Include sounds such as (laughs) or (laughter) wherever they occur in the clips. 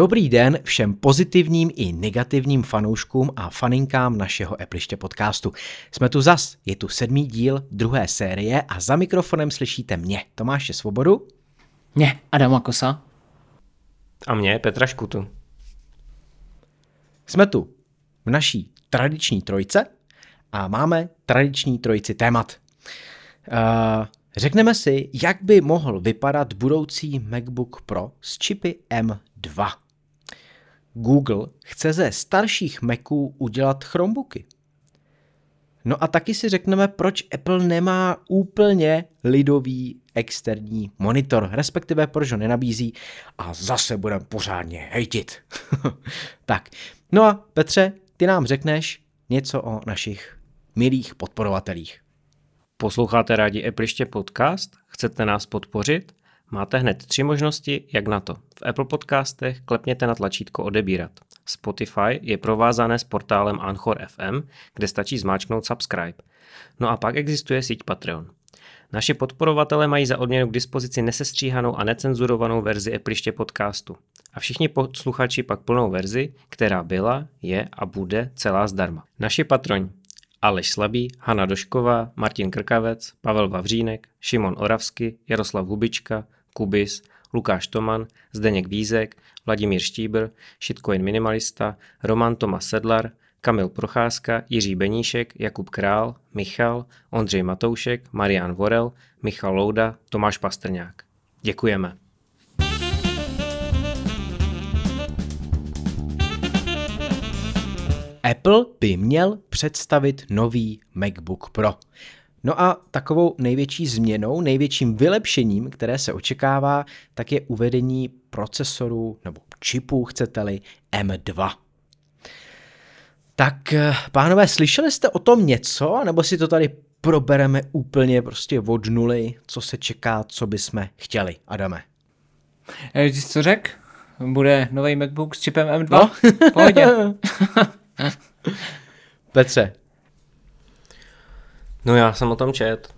Dobrý den všem pozitivním i negativním fanouškům a faninkám našeho Epliště podcastu. Jsme tu zas, je tu sedmý díl druhé série a za mikrofonem slyšíte mě, Tomáše Svobodu. Mě, Adama Kosa. A mě, Petra Škutu. Jsme tu v naší tradiční trojce a máme tradiční trojici témat. Uh, řekneme si, jak by mohl vypadat budoucí MacBook Pro s čipy M2. Google chce ze starších Maců udělat Chromebooky. No a taky si řekneme, proč Apple nemá úplně lidový externí monitor, respektive proč ho nenabízí a zase budeme pořádně hejtit. (laughs) tak, no a Petře, ty nám řekneš něco o našich milých podporovatelích. Posloucháte rádi Appliště podcast? Chcete nás podpořit? Máte hned tři možnosti, jak na to. V Apple podcastech klepněte na tlačítko odebírat. Spotify je provázané s portálem Anchor FM, kde stačí zmáčknout subscribe. No a pak existuje síť Patreon. Naši podporovatelé mají za odměnu k dispozici nesestříhanou a necenzurovanou verzi Appliště podcastu. A všichni posluchači pak plnou verzi, která byla, je a bude celá zdarma. Naši patroni Aleš Slabý, Hanna Došková, Martin Krkavec, Pavel Vavřínek, Šimon Oravsky, Jaroslav Hubička, Kubis, Lukáš Toman, Zdeněk Vízek, Vladimír Štíbr, Shitcoin Minimalista, Roman Tomas Sedlar, Kamil Procházka, Jiří Beníšek, Jakub Král, Michal, Ondřej Matoušek, Marian Vorel, Michal Louda, Tomáš Pastrňák. Děkujeme. Apple by měl představit nový MacBook Pro. No a takovou největší změnou, největším vylepšením, které se očekává, tak je uvedení procesoru nebo čipů, chcete-li, M2. Tak, pánové, slyšeli jste o tom něco, nebo si to tady probereme úplně prostě od nuly, co se čeká, co bychom chtěli, Adame? E, co řek? Bude nový MacBook s čipem M2? No. Pohodě. (laughs) (laughs) Petře. No já jsem o tom čet.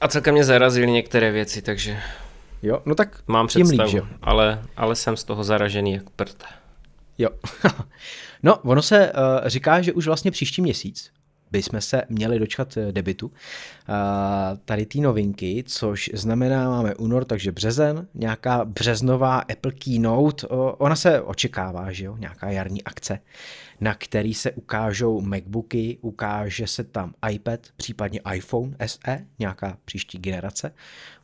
A celkem mě zarazily některé věci, takže Jo, no tak mám představu, líp, ale, ale jsem z toho zaražený jak prd. Jo. (laughs) no, ono se uh, říká, že už vlastně příští měsíc bychom se měli dočkat eh, debitu uh, tady té novinky, což znamená, máme únor, takže březen, nějaká březnová Apple Keynote, ona se očekává, že jo, nějaká jarní akce, na který se ukážou MacBooky, ukáže se tam iPad, případně iPhone SE, nějaká příští generace.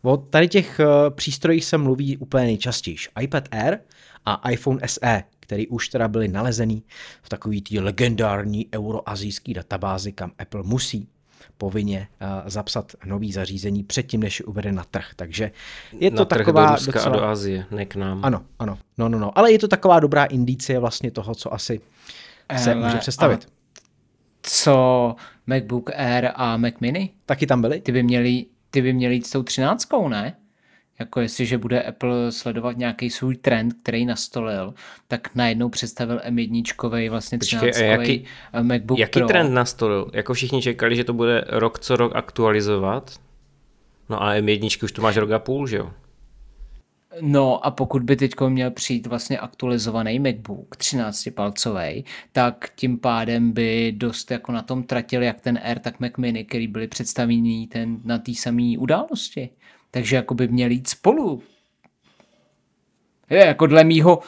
O tady těch uh, přístrojích se mluví úplně nejčastěji. iPad Air a iPhone SE, který už teda byly nalezený v takový té legendární euroazijské databázi, kam Apple musí povinně uh, zapsat nový zařízení předtím, než je uvede na trh. Takže je to na taková do Ruska docela... a do Azie, ne k nám. Ano, ano, no, no, no, ale je to taková dobrá indicie vlastně toho, co asi se může představit. Co MacBook Air a Mac Mini? Taky tam byly? Ty by měli, ty by měli jít s tou třináctkou, ne? Jako jestliže bude Apple sledovat nějaký svůj trend, který nastolil, tak najednou představil M1 vlastně 13 Počkej, jaký, MacBook jaký Pro. trend nastolil? Jako všichni čekali, že to bude rok co rok aktualizovat? No a M1 už to máš rok a půl, že jo? No a pokud by teď měl přijít vlastně aktualizovaný MacBook 13-palcový, tak tím pádem by dost jako na tom tratil jak ten Air, tak Mac Mini, který byly představený ten, na té samé události. Takže jako by měli jít spolu. Je, jako dle mýho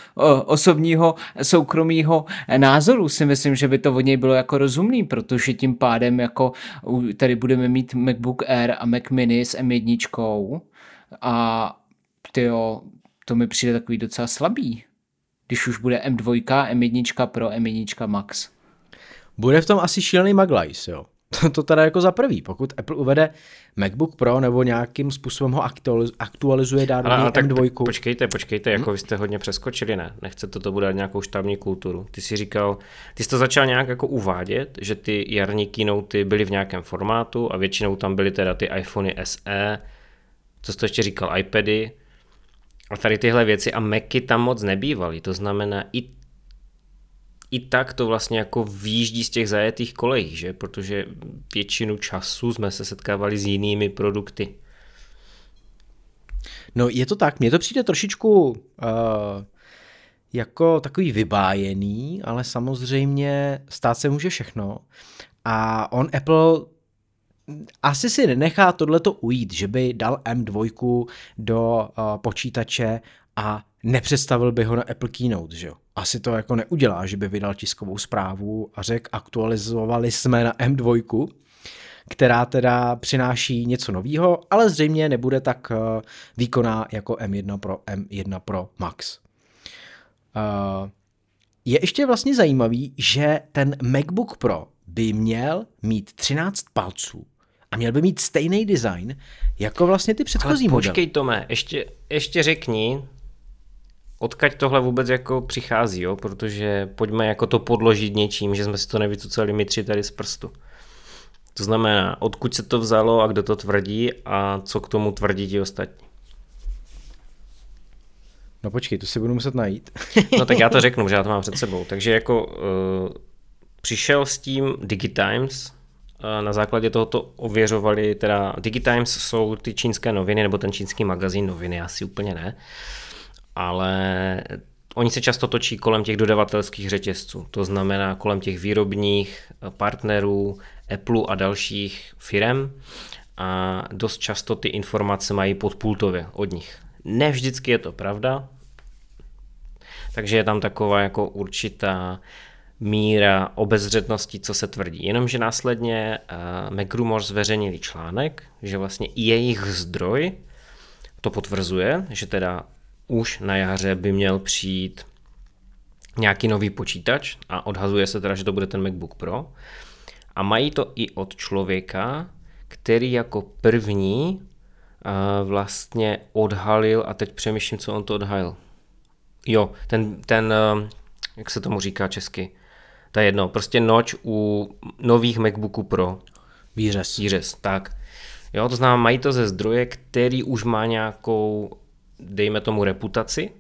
osobního soukromého názoru si myslím, že by to od něj bylo jako rozumný, protože tím pádem jako tady budeme mít MacBook Air a Mac Mini s M1 a tyjo, to mi přijde takový docela slabý. Když už bude M2, M1 Pro, M1 Max. Bude v tom asi šílený maglajs, jo. (laughs) To, to teda jako za prvý, pokud Apple uvede MacBook Pro nebo nějakým způsobem ho aktualizuje, dá do M2. Počkejte, počkejte, jako vy jste hodně přeskočili, ne? Nechcete to bude nějakou štábní kulturu. Ty jsi říkal, ty jsi to začal nějak jako uvádět, že ty jarní keynote byly v nějakém formátu a většinou tam byly teda ty iPhony SE, co jsi to ještě říkal, iPady, a tady tyhle věci a Macy tam moc nebývaly, to znamená i i tak to vlastně jako výjíždí z těch zajetých kolejí, že? Protože většinu času jsme se setkávali s jinými produkty. No je to tak, mně to přijde trošičku uh, jako takový vybájený, ale samozřejmě stát se může všechno. A on Apple asi si nenechá tohleto ujít, že by dal M2 do uh, počítače a nepředstavil by ho na Apple Keynote, že jo? Asi to jako neudělá, že by vydal tiskovou zprávu a řekl, aktualizovali jsme na M2, která teda přináší něco nového, ale zřejmě nebude tak uh, výkonná jako M1 Pro, M1 Pro Max. Uh, je ještě vlastně zajímavý, že ten MacBook Pro by měl mít 13 palců a měl by mít stejný design jako vlastně ty předchozí modely. počkej Tome, ještě, ještě řekni, odkaď tohle vůbec jako přichází, jo? protože pojďme jako to podložit něčím, že jsme si to nevycucali my tři tady z prstu. To znamená, odkud se to vzalo a kdo to tvrdí a co k tomu tvrdí ti ostatní. No počkej, to si budu muset najít. (laughs) no tak já to (laughs) řeknu, že já to mám před sebou. Takže jako uh, přišel s tím Digitimes, uh, na základě toho to ověřovali, teda Digitimes jsou ty čínské noviny, nebo ten čínský magazín noviny, asi úplně ne, ale oni se často točí kolem těch dodavatelských řetězců, to znamená kolem těch výrobních partnerů, Apple a dalších firm a dost často ty informace mají podpultově od nich. Ne vždycky je to pravda, takže je tam taková jako určitá míra obezřetnosti, co se tvrdí. Jenomže následně uh, McRumors zveřejnili článek, že vlastně i jejich zdroj to potvrzuje, že teda už na jaře by měl přijít nějaký nový počítač a odhazuje se teda, že to bude ten MacBook Pro. A mají to i od člověka, který jako první uh, vlastně odhalil, a teď přemýšlím, co on to odhalil. Jo, ten, ten, uh, jak se tomu říká česky, to je jedno, prostě noč u nových MacBooků Pro. Výřez. Výřez, tak. Jo, to znamená, mají to ze zdroje, který už má nějakou, dejme tomu, reputaci.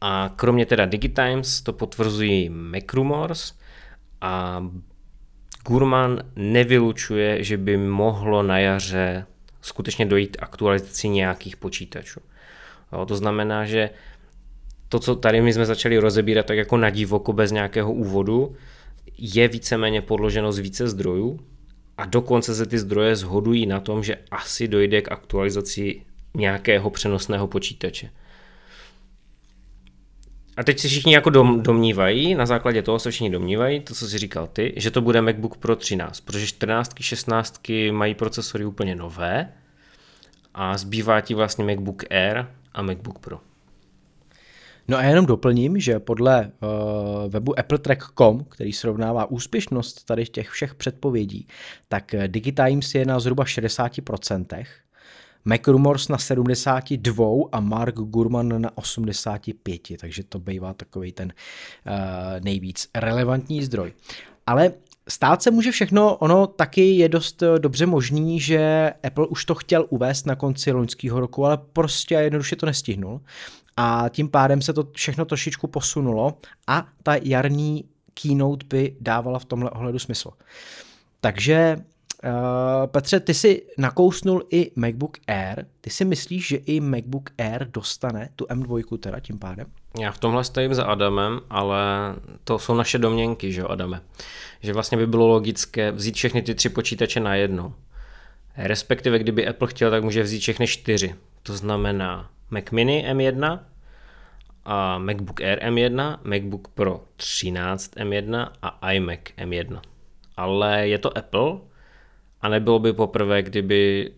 A kromě teda Digitimes to potvrzují MacRumors a Gurman nevylučuje, že by mohlo na jaře skutečně dojít aktualizaci nějakých počítačů. Jo, to znamená, že to, co tady my jsme začali rozebírat tak jako na divoko bez nějakého úvodu, je víceméně podloženo z více zdrojů a dokonce se ty zdroje zhodují na tom, že asi dojde k aktualizaci nějakého přenosného počítače. A teď si všichni jako dom, domnívají, na základě toho se všichni domnívají, to, co si říkal ty, že to bude MacBook Pro 13, protože 14, 16 mají procesory úplně nové a zbývá ti vlastně MacBook Air a MacBook Pro. No a jenom doplním, že podle uh, webu appletrack.com, který srovnává úspěšnost tady těch všech předpovědí, tak Digitimes je na zhruba 60%, McRumors na 72 a Mark Gurman na 85, takže to bývá takový ten uh, nejvíc relevantní zdroj. Ale Stát se může všechno, ono taky je dost dobře možný, že Apple už to chtěl uvést na konci loňského roku, ale prostě jednoduše to nestihnul. A tím pádem se to všechno trošičku posunulo a ta jarní keynote by dávala v tomhle ohledu smysl. Takže Uh, Petře, ty si nakousnul i MacBook Air. Ty si myslíš, že i MacBook Air dostane tu M2 teda tím pádem? Já v tomhle stojím za Adamem, ale to jsou naše domněnky, že Adame. Že vlastně by bylo logické vzít všechny ty tři počítače na jedno. Respektive, kdyby Apple chtěl, tak může vzít všechny čtyři. To znamená Mac Mini M1 a MacBook Air M1, MacBook Pro 13 M1 a iMac M1. Ale je to Apple, a nebylo by poprvé, kdyby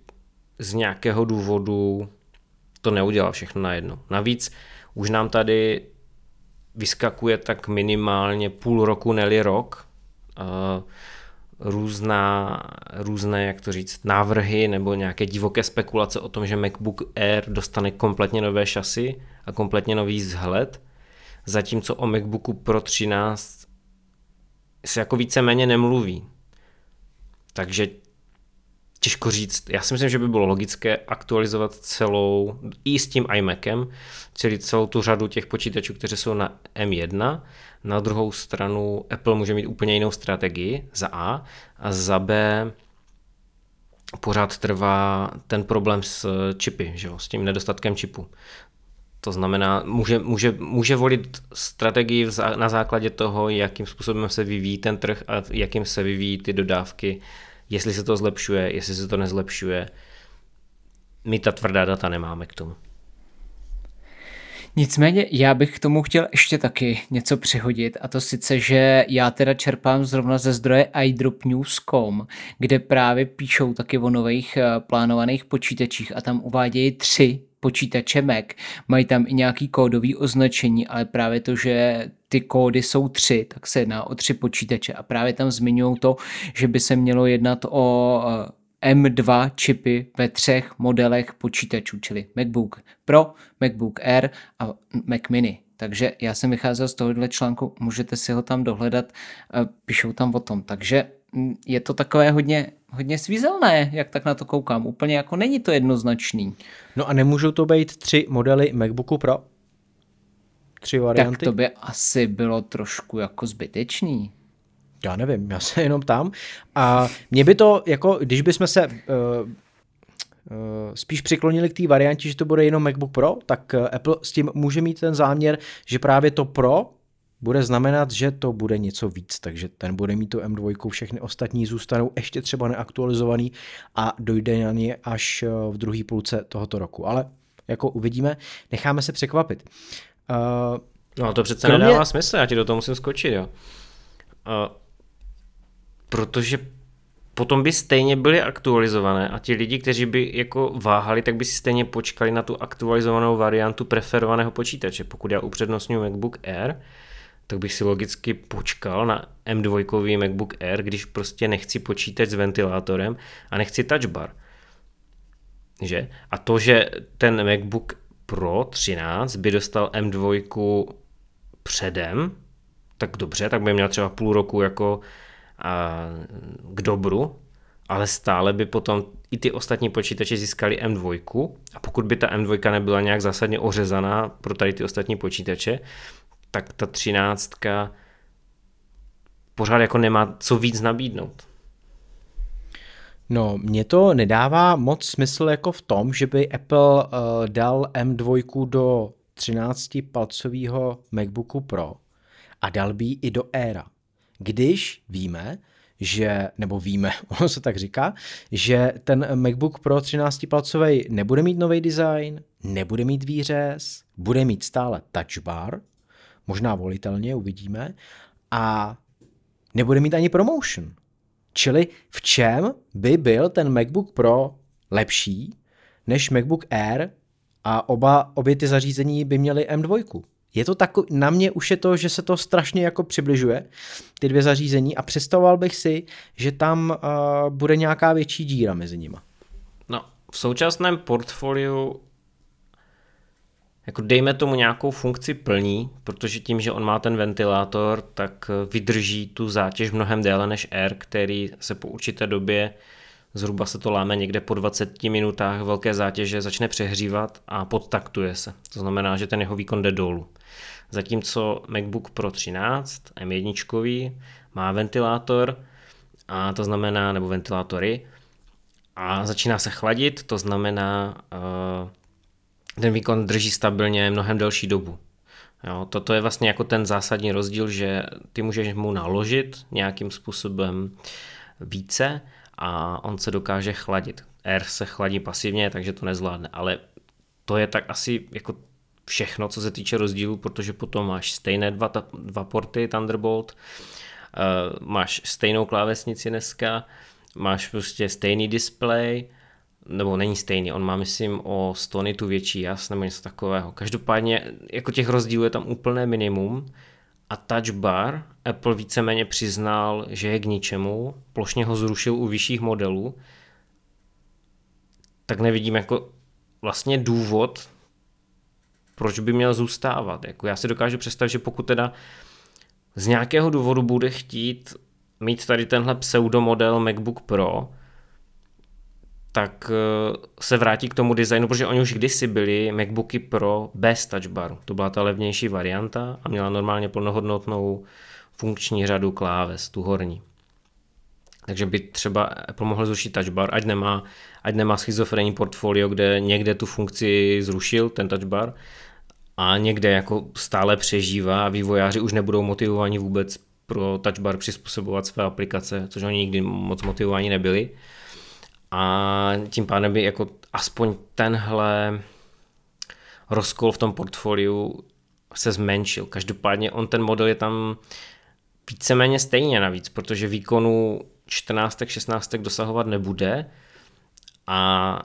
z nějakého důvodu to neudělal všechno najednou. Navíc už nám tady vyskakuje tak minimálně půl roku, neli rok, různá, různé, jak to říct, návrhy nebo nějaké divoké spekulace o tom, že MacBook Air dostane kompletně nové šasy a kompletně nový vzhled, zatímco o MacBooku Pro 13 se jako víceméně nemluví. Takže těžko říct. Já si myslím, že by bylo logické aktualizovat celou, i s tím iMacem, celý, celou tu řadu těch počítačů, které jsou na M1. Na druhou stranu Apple může mít úplně jinou strategii, za A, a za B pořád trvá ten problém s čipy, že jo, s tím nedostatkem čipu. To znamená, může, může, může volit strategii na základě toho, jakým způsobem se vyvíjí ten trh a jakým se vyvíjí ty dodávky, jestli se to zlepšuje, jestli se to nezlepšuje. My ta tvrdá data nemáme k tomu. Nicméně já bych k tomu chtěl ještě taky něco přihodit a to sice, že já teda čerpám zrovna ze zdroje iDropNews.com, kde právě píšou taky o nových eh, plánovaných počítačích a tam uvádějí tři počítače Mac. Mají tam i nějaký kódový označení, ale právě to, že ty kódy jsou tři, tak se jedná o tři počítače a právě tam zmiňují to, že by se mělo jednat o eh, M2 čipy ve třech modelech počítačů, čili MacBook Pro, MacBook Air a Mac Mini. Takže já jsem vycházel z tohohle článku, můžete si ho tam dohledat, píšou tam o tom. Takže je to takové hodně, hodně svízelné, jak tak na to koukám. Úplně jako není to jednoznačný. No a nemůžou to být tři modely MacBooku Pro? Tři varianty? Tak to by asi bylo trošku jako zbytečný. Já nevím, já se jenom tam. A mě by to, jako, když bychom se uh, spíš přiklonili k té variantě, že to bude jenom MacBook Pro, tak uh, Apple s tím může mít ten záměr, že právě to Pro bude znamenat, že to bude něco víc, takže ten bude mít tu M2, všechny ostatní zůstanou ještě třeba neaktualizovaný a dojde na ně až v druhé půlce tohoto roku. Ale jako uvidíme, necháme se překvapit. Uh, no to přece kromě... nedává smysl, já ti do toho musím skočit, jo. Uh, protože potom by stejně byly aktualizované a ti lidi, kteří by jako váhali, tak by si stejně počkali na tu aktualizovanou variantu preferovaného počítače. Pokud já upřednostňuji MacBook Air, tak bych si logicky počkal na M2 MacBook Air, když prostě nechci počítač s ventilátorem a nechci touch bar. Že? A to, že ten MacBook Pro 13 by dostal M2 předem, tak dobře, tak by měl třeba půl roku jako k dobru, ale stále by potom i ty ostatní počítače získali M2 a pokud by ta M2 nebyla nějak zásadně ořezaná pro tady ty ostatní počítače, tak ta 13 pořád jako nemá co víc nabídnout. No, mně to nedává moc smysl jako v tom, že by Apple uh, dal M2 do 13-palcového MacBooku Pro a dal by i do Aira když víme, že, nebo víme, (laughs) ono se tak říká, že ten MacBook Pro 13-palcový nebude mít nový design, nebude mít výřez, bude mít stále touch bar, možná volitelně, uvidíme, a nebude mít ani promotion. Čili v čem by byl ten MacBook Pro lepší než MacBook Air a oba, obě ty zařízení by měly M2? Je to tak, na mě už je to, že se to strašně jako přibližuje, ty dvě zařízení a představoval bych si, že tam uh, bude nějaká větší díra mezi nimi. No, v současném portfoliu jako dejme tomu nějakou funkci plní, protože tím, že on má ten ventilátor, tak vydrží tu zátěž mnohem déle než Air, který se po určité době zhruba se to láme někde po 20 minutách velké zátěže, začne přehřívat a podtaktuje se. To znamená, že ten jeho výkon jde dolů. Zatímco MacBook Pro 13 M1 má ventilátor, a to znamená, nebo ventilátory, a začíná se chladit, to znamená, uh, ten výkon drží stabilně mnohem delší dobu. Jo, toto je vlastně jako ten zásadní rozdíl, že ty můžeš mu naložit nějakým způsobem více a on se dokáže chladit. Air se chladí pasivně, takže to nezvládne, ale to je tak asi jako všechno, co se týče rozdílu, protože potom máš stejné dva, dva porty Thunderbolt, uh, máš stejnou klávesnici dneska, máš prostě stejný display, nebo není stejný, on má myslím o 100 tu větší jas nebo něco takového. Každopádně jako těch rozdílů je tam úplné minimum a Touch Bar Apple víceméně přiznal, že je k ničemu, plošně ho zrušil u vyšších modelů, tak nevidím jako vlastně důvod, proč by měl zůstávat. Jako já si dokážu představit, že pokud teda z nějakého důvodu bude chtít mít tady tenhle pseudomodel MacBook Pro, tak eh, se vrátí k tomu designu, protože oni už kdysi byli MacBooky Pro bez touch baru. To byla ta levnější varianta a měla normálně plnohodnotnou funkční řadu kláves, tu horní. Takže by třeba Apple mohl zrušit touch bar, ať nemá, ať nemá schizofrenní portfolio, kde někde tu funkci zrušil, ten touch bar, a někde jako stále přežívá a vývojáři už nebudou motivovaní vůbec pro touch bar přizpůsobovat své aplikace, což oni nikdy moc motivovaní nebyli. A tím pádem by jako aspoň tenhle rozkol v tom portfoliu se zmenšil. Každopádně on ten model je tam víceméně stejně navíc, protože výkonu 14, 16 dosahovat nebude a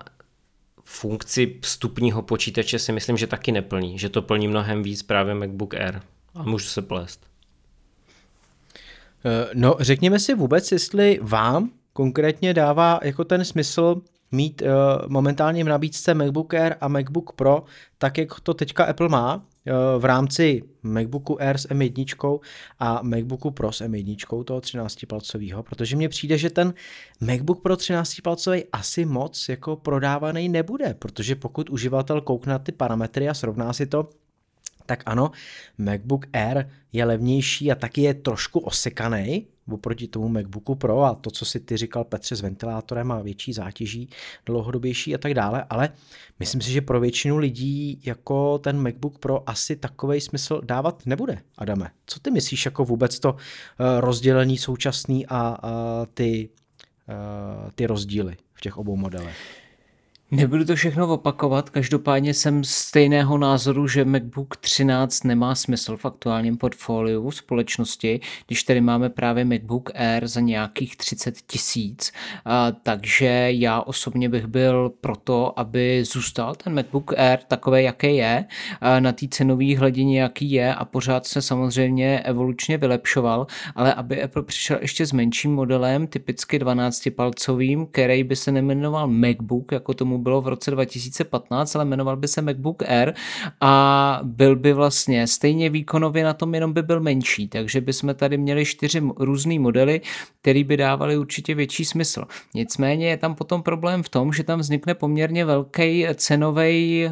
funkci vstupního počítače si myslím, že taky neplní, že to plní mnohem víc právě MacBook Air. A můžu se plést. Eh, no, řekněme si vůbec, jestli vám konkrétně dává jako ten smysl mít uh, momentálně v nabídce MacBook Air a MacBook Pro, tak jak to teďka Apple má, v rámci MacBooku Air s M1 a MacBooku Pro s M1, toho 13-palcového, protože mně přijde, že ten MacBook Pro 13-palcový asi moc jako prodávaný nebude, protože pokud uživatel koukne na ty parametry a srovná si to, tak ano, MacBook Air je levnější a taky je trošku osekaný oproti tomu MacBooku Pro a to, co si ty říkal Petře s ventilátorem a větší zátěží, dlouhodobější a tak dále, ale myslím si, že pro většinu lidí jako ten MacBook Pro asi takový smysl dávat nebude. Adame, co ty myslíš jako vůbec to eh, rozdělení současný a, a ty, a, eh, ty rozdíly v těch obou modelech? Nebudu to všechno opakovat, každopádně jsem stejného názoru, že MacBook 13 nemá smysl v aktuálním portfoliu společnosti, když tady máme právě MacBook Air za nějakých 30 tisíc, takže já osobně bych byl proto, aby zůstal ten MacBook Air takové, jaký je, na té cenové hladině, jaký je a pořád se samozřejmě evolučně vylepšoval, ale aby Apple přišel ještě s menším modelem, typicky 12-palcovým, který by se nemenoval MacBook, jako tomu bylo v roce 2015, ale jmenoval by se MacBook Air a byl by vlastně stejně výkonově na tom, jenom by byl menší, takže bychom tady měli čtyři různé modely, které by dávaly určitě větší smysl. Nicméně je tam potom problém v tom, že tam vznikne poměrně velký cenový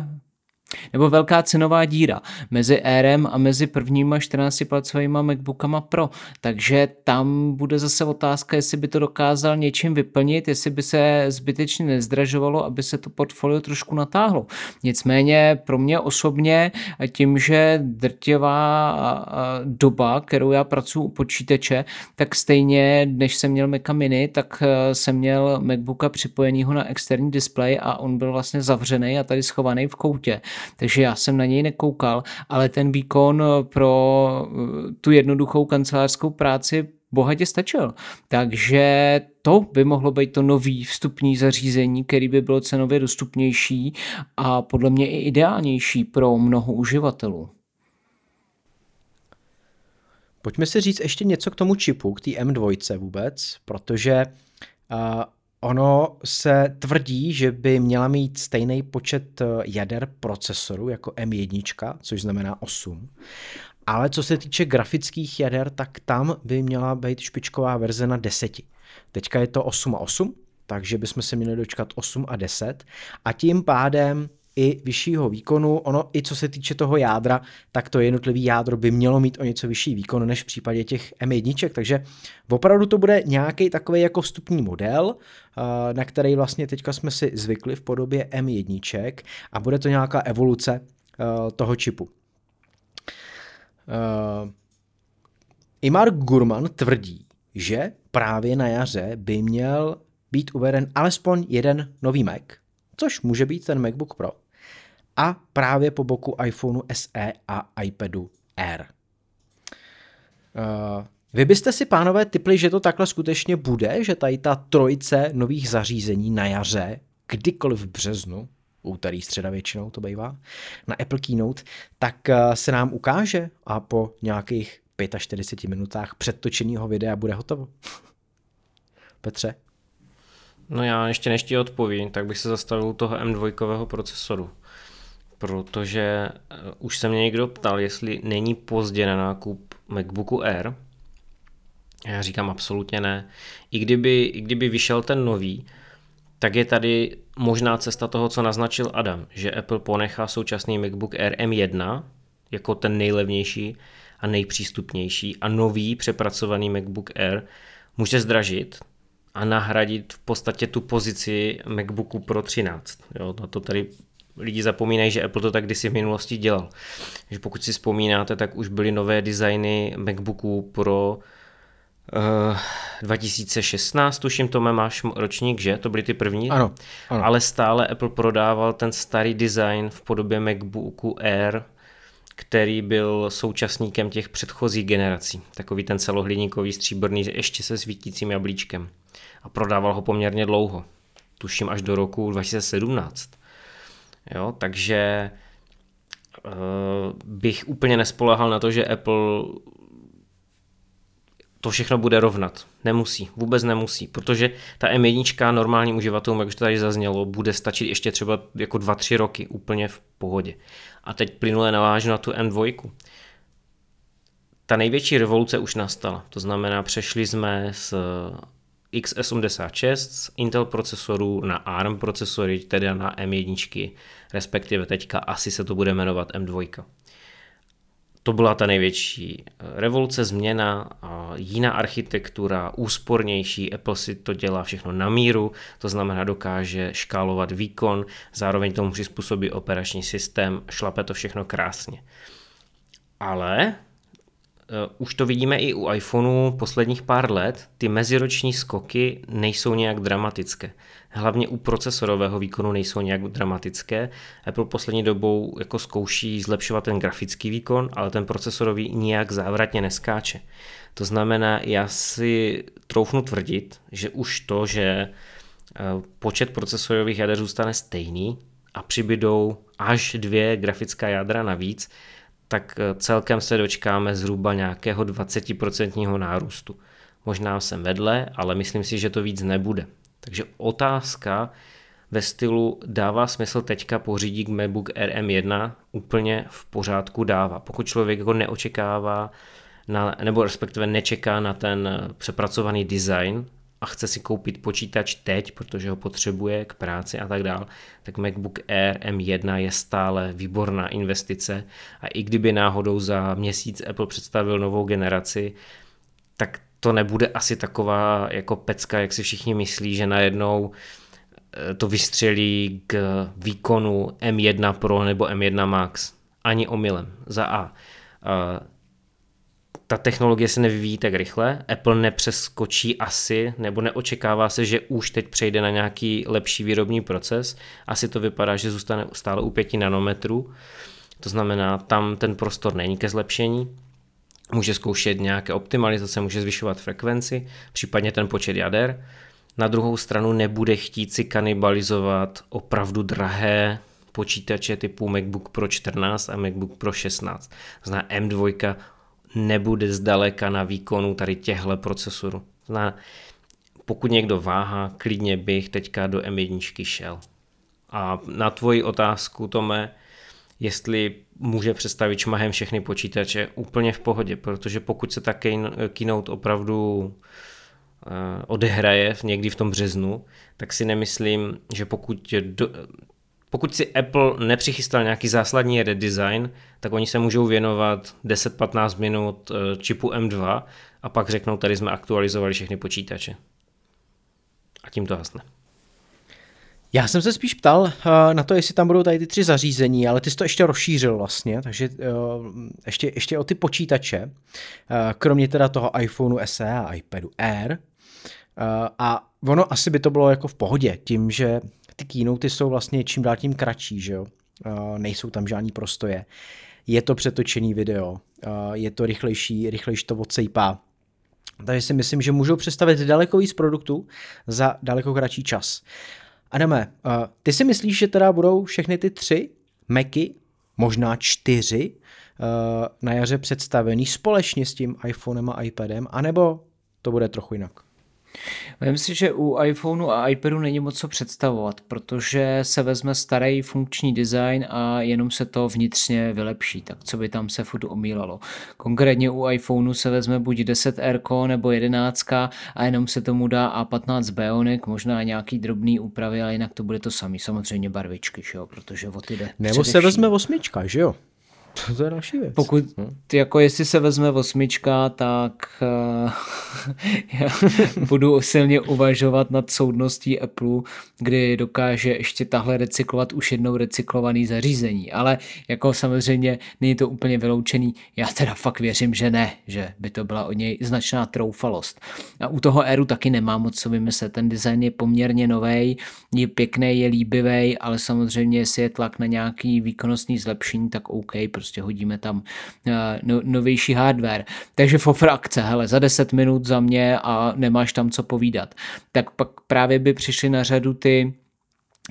nebo velká cenová díra mezi Airem a mezi prvníma 14-palcovými MacBookama Pro. Takže tam bude zase otázka, jestli by to dokázal něčím vyplnit, jestli by se zbytečně nezdražovalo, aby se to portfolio trošku natáhlo. Nicméně pro mě osobně tím, že drtivá doba, kterou já pracuji u počítače, tak stejně, než jsem měl Maca Mini, tak e, jsem měl MacBooka připojenýho na externí displej a on byl vlastně zavřený a tady schovaný v koutě takže já jsem na něj nekoukal, ale ten výkon pro eh, tu jednoduchou kancelářskou práci bohatě stačil. Takže to by mohlo být to nový vstupní zařízení, který by bylo cenově dostupnější a podle mě i ideálnější pro mnoho uživatelů. Pojďme si říct ještě něco k tomu čipu, k té M2 vůbec, protože uh, Ono se tvrdí, že by měla mít stejný počet eh, jader procesoru jako M1, což znamená 8. Ale co se týče grafických jader, tak tam by měla být špičková verze na 10. Teďka je to 8 a 8, takže bychom se měli dočkat 8 a 10 a tím pádem i vyššího výkonu. Ono i co se týče toho jádra, tak to jednotlivý jádro by mělo mít o něco vyšší výkon než v případě těch M1, takže opravdu to bude nějaký takový jako vstupní model, eh, na který vlastně teďka jsme si zvykli v podobě M1 a bude to nějaká evoluce eh, toho čipu. Uh, Imar Gurman tvrdí, že právě na jaře by měl být uveden alespoň jeden nový Mac, což může být ten MacBook Pro a právě po boku iPhoneu SE a iPadu Air. Uh, vy byste si, pánové, typli, že to takhle skutečně bude, že tady ta trojice nových zařízení na jaře, kdykoliv v březnu, úterý, středa většinou to bývá, na Apple Keynote, tak uh, se nám ukáže a po nějakých 45 minutách předtočeného videa bude hotovo. (laughs) Petře? No já ještě než ti odpovím, tak bych se zastavil toho M2 procesoru protože eh, už se mě někdo ptal, jestli není pozdě na nákup MacBooku Air. Já říkám absolutně ne. I kdyby, i kdyby vyšel ten nový, tak je tady možná cesta toho, co naznačil Adam, že Apple ponechá současný MacBook Air M1 jako ten nejlevnější a nejpřístupnější a nový přepracovaný MacBook Air může zdražit, a nahradit v podstatě tu pozici MacBooku Pro 13. Jo, na to tady lidi zapomínají, že Apple to tak kdysi v minulosti dělal. Že pokud si vzpomínáte, tak už byly nové designy MacBooků Pro uh, 2016, tuším, to máš ročník, že? To byly ty první? Ano, ano. Ale stále Apple prodával ten starý design v podobě MacBooku Air, který byl současníkem těch předchozích generací. Takový ten celohliníkový stříbrný ještě se svítícím jablíčkem. A prodával ho poměrně dlouho. Tuším až do roku 2017. Jo, takže uh, bych úplně nespolehal na to, že Apple to všechno bude rovnat. Nemusí, vůbec nemusí, protože ta M1 normálním uživatelům, jak už to tady zaznělo, bude stačit ještě třeba jako 2-3 roky úplně v pohodě. A teď plynule navážu na tu M2. Ta největší revoluce už nastala, to znamená přešli jsme z x86 z Intel procesorů na ARM procesory, tedy na M1, respektive teďka asi se to bude jmenovat M2. To byla ta největší eh, revoluce, změna, jiná architektura, úspornější, Apple si to dělá všechno na míru, to znamená dokáže škálovat výkon, zároveň tomu přizpůsobí operační systém, šlape to všechno krásně. Ale už to vidíme i u iPhoneu posledních pár let, ty meziroční skoky nejsou nějak dramatické. Hlavně u procesorového výkonu nejsou nějak dramatické. Apple poslední dobou jako zkouší zlepšovat ten grafický výkon, ale ten procesorový nijak závratně neskáče. To znamená, já si troufnu tvrdit, že už to, že uh, počet procesorových jader zůstane stejný a přibydou až dvě grafická jádra navíc, tak eh, celkem se dočkáme zhruba nějakého 20% nárůstu. Možná jsem vedle, ale myslím si, že to víc nebude. Takže otázka ve stylu dává smysl teďka pořídit MacBook RM1 úplně v pořádku dává. Pokud člověk jako neočekává na, nebo respektive nečeká na ten eh, přepracovaný design, a chce si koupit počítač teď, protože ho potřebuje k práci a tak dál, tak MacBook Air M1 je stále výborná investice a i kdyby náhodou za měsíc Apple představil novou generaci, tak to nebude asi taková jako pecka, jak si všichni myslí, že najednou eh, to vystřelí k výkonu M1 Pro nebo M1 Max. Ani omylem. Za A ta technologie se nevyvíjí tak rychle, Apple nepřeskočí asi, nebo neočekává se, že už teď přejde na nějaký lepší výrobní proces. Asi to vypadá, že zůstane stále u 5 nanometrů, to znamená, tam ten prostor není ke zlepšení. Může zkoušet nějaké optimalizace, může zvyšovat frekvenci, případně ten počet jader. Na druhou stranu nebude chtít si kanibalizovat opravdu drahé počítače typu MacBook Pro 14 a MacBook Pro 16. Zná M2 nebude zdaleka na výkonu tady těchto procesorů. Zná, pokud někdo váha, klidně bych teďka do M1 šel. A na tvoji otázku, Tome, jestli může představit šmahem všechny počítače, úplně v pohodě, protože pokud se ta keynote opravdu eh, odehraje někdy v tom březnu, tak si nemyslím, že pokud pokud si Apple nepřichystal nějaký zásadní redesign, tak oni se můžou věnovat 10-15 minut eh, čipu M2 a pak řeknou, tady jsme aktualizovali všechny počítače. A tím to hasne. Já jsem se spíš ptal uh, na to, jestli tam budou tady ty tři zařízení, ale ty jsi to ještě rozšířil vlastně, takže uh, ještě, ještě o ty počítače, kromě teda toho iPhoneu SE a iPadu Air. A ono asi by to bylo jako v pohodě, tím, že ty keynoty jsou vlastně čím dál tím kratší, že jo? Nejsou tam žádný prostoje. Je to přetočený video, je to rychlejší, rychlejší to odsejpá. Takže si myslím, že můžou představit daleko víc produktů za daleko kratší čas. Adame, ty si myslíš, že teda budou všechny ty tři Macy, možná čtyři, na jaře představený společně s tím iPhonem a iPadem, anebo to bude trochu jinak? Myslím si, že u iPhoneu a iPadu není moc co představovat, protože se vezme starý funkční design a jenom se to vnitřně vylepší, tak co by tam se furt omílalo. Konkrétně u iPhoneu se vezme buď 10R nebo 11 a jenom se tomu dá A15 Bionic, možná nějaký drobný úpravy, ale jinak to bude to samý, samozřejmě barvičky, že jo, protože o ty jde. Nebo se vezme osmička, že jo? To, to je další věc. Pokud, Hm. ty jako jestli se vezme osmička, tak uh, (laughs) já budu silně uvažovat nad soudností Apple, kdy dokáže ještě tahle recyklovat už jednou recyklovaný zařízení. Ale jako samozřejmě není to úplně vyloučený. Já teda fakt věřím, že ne, že by to byla od něj značná troufalost. A u toho Airu taky nemám moc co vymyslet. Ten design je poměrně nový, je pěkný, je líbivý, ale samozřejmě jestli je tlak na nějaký výkonnostní zlepšení, tak OK, prostě hodíme tam uh, no, novější hardware. Takže fofr akce, hele, za 10 minut za mě a nemáš tam co povídat. Tak pak právě by přišly na řadu ty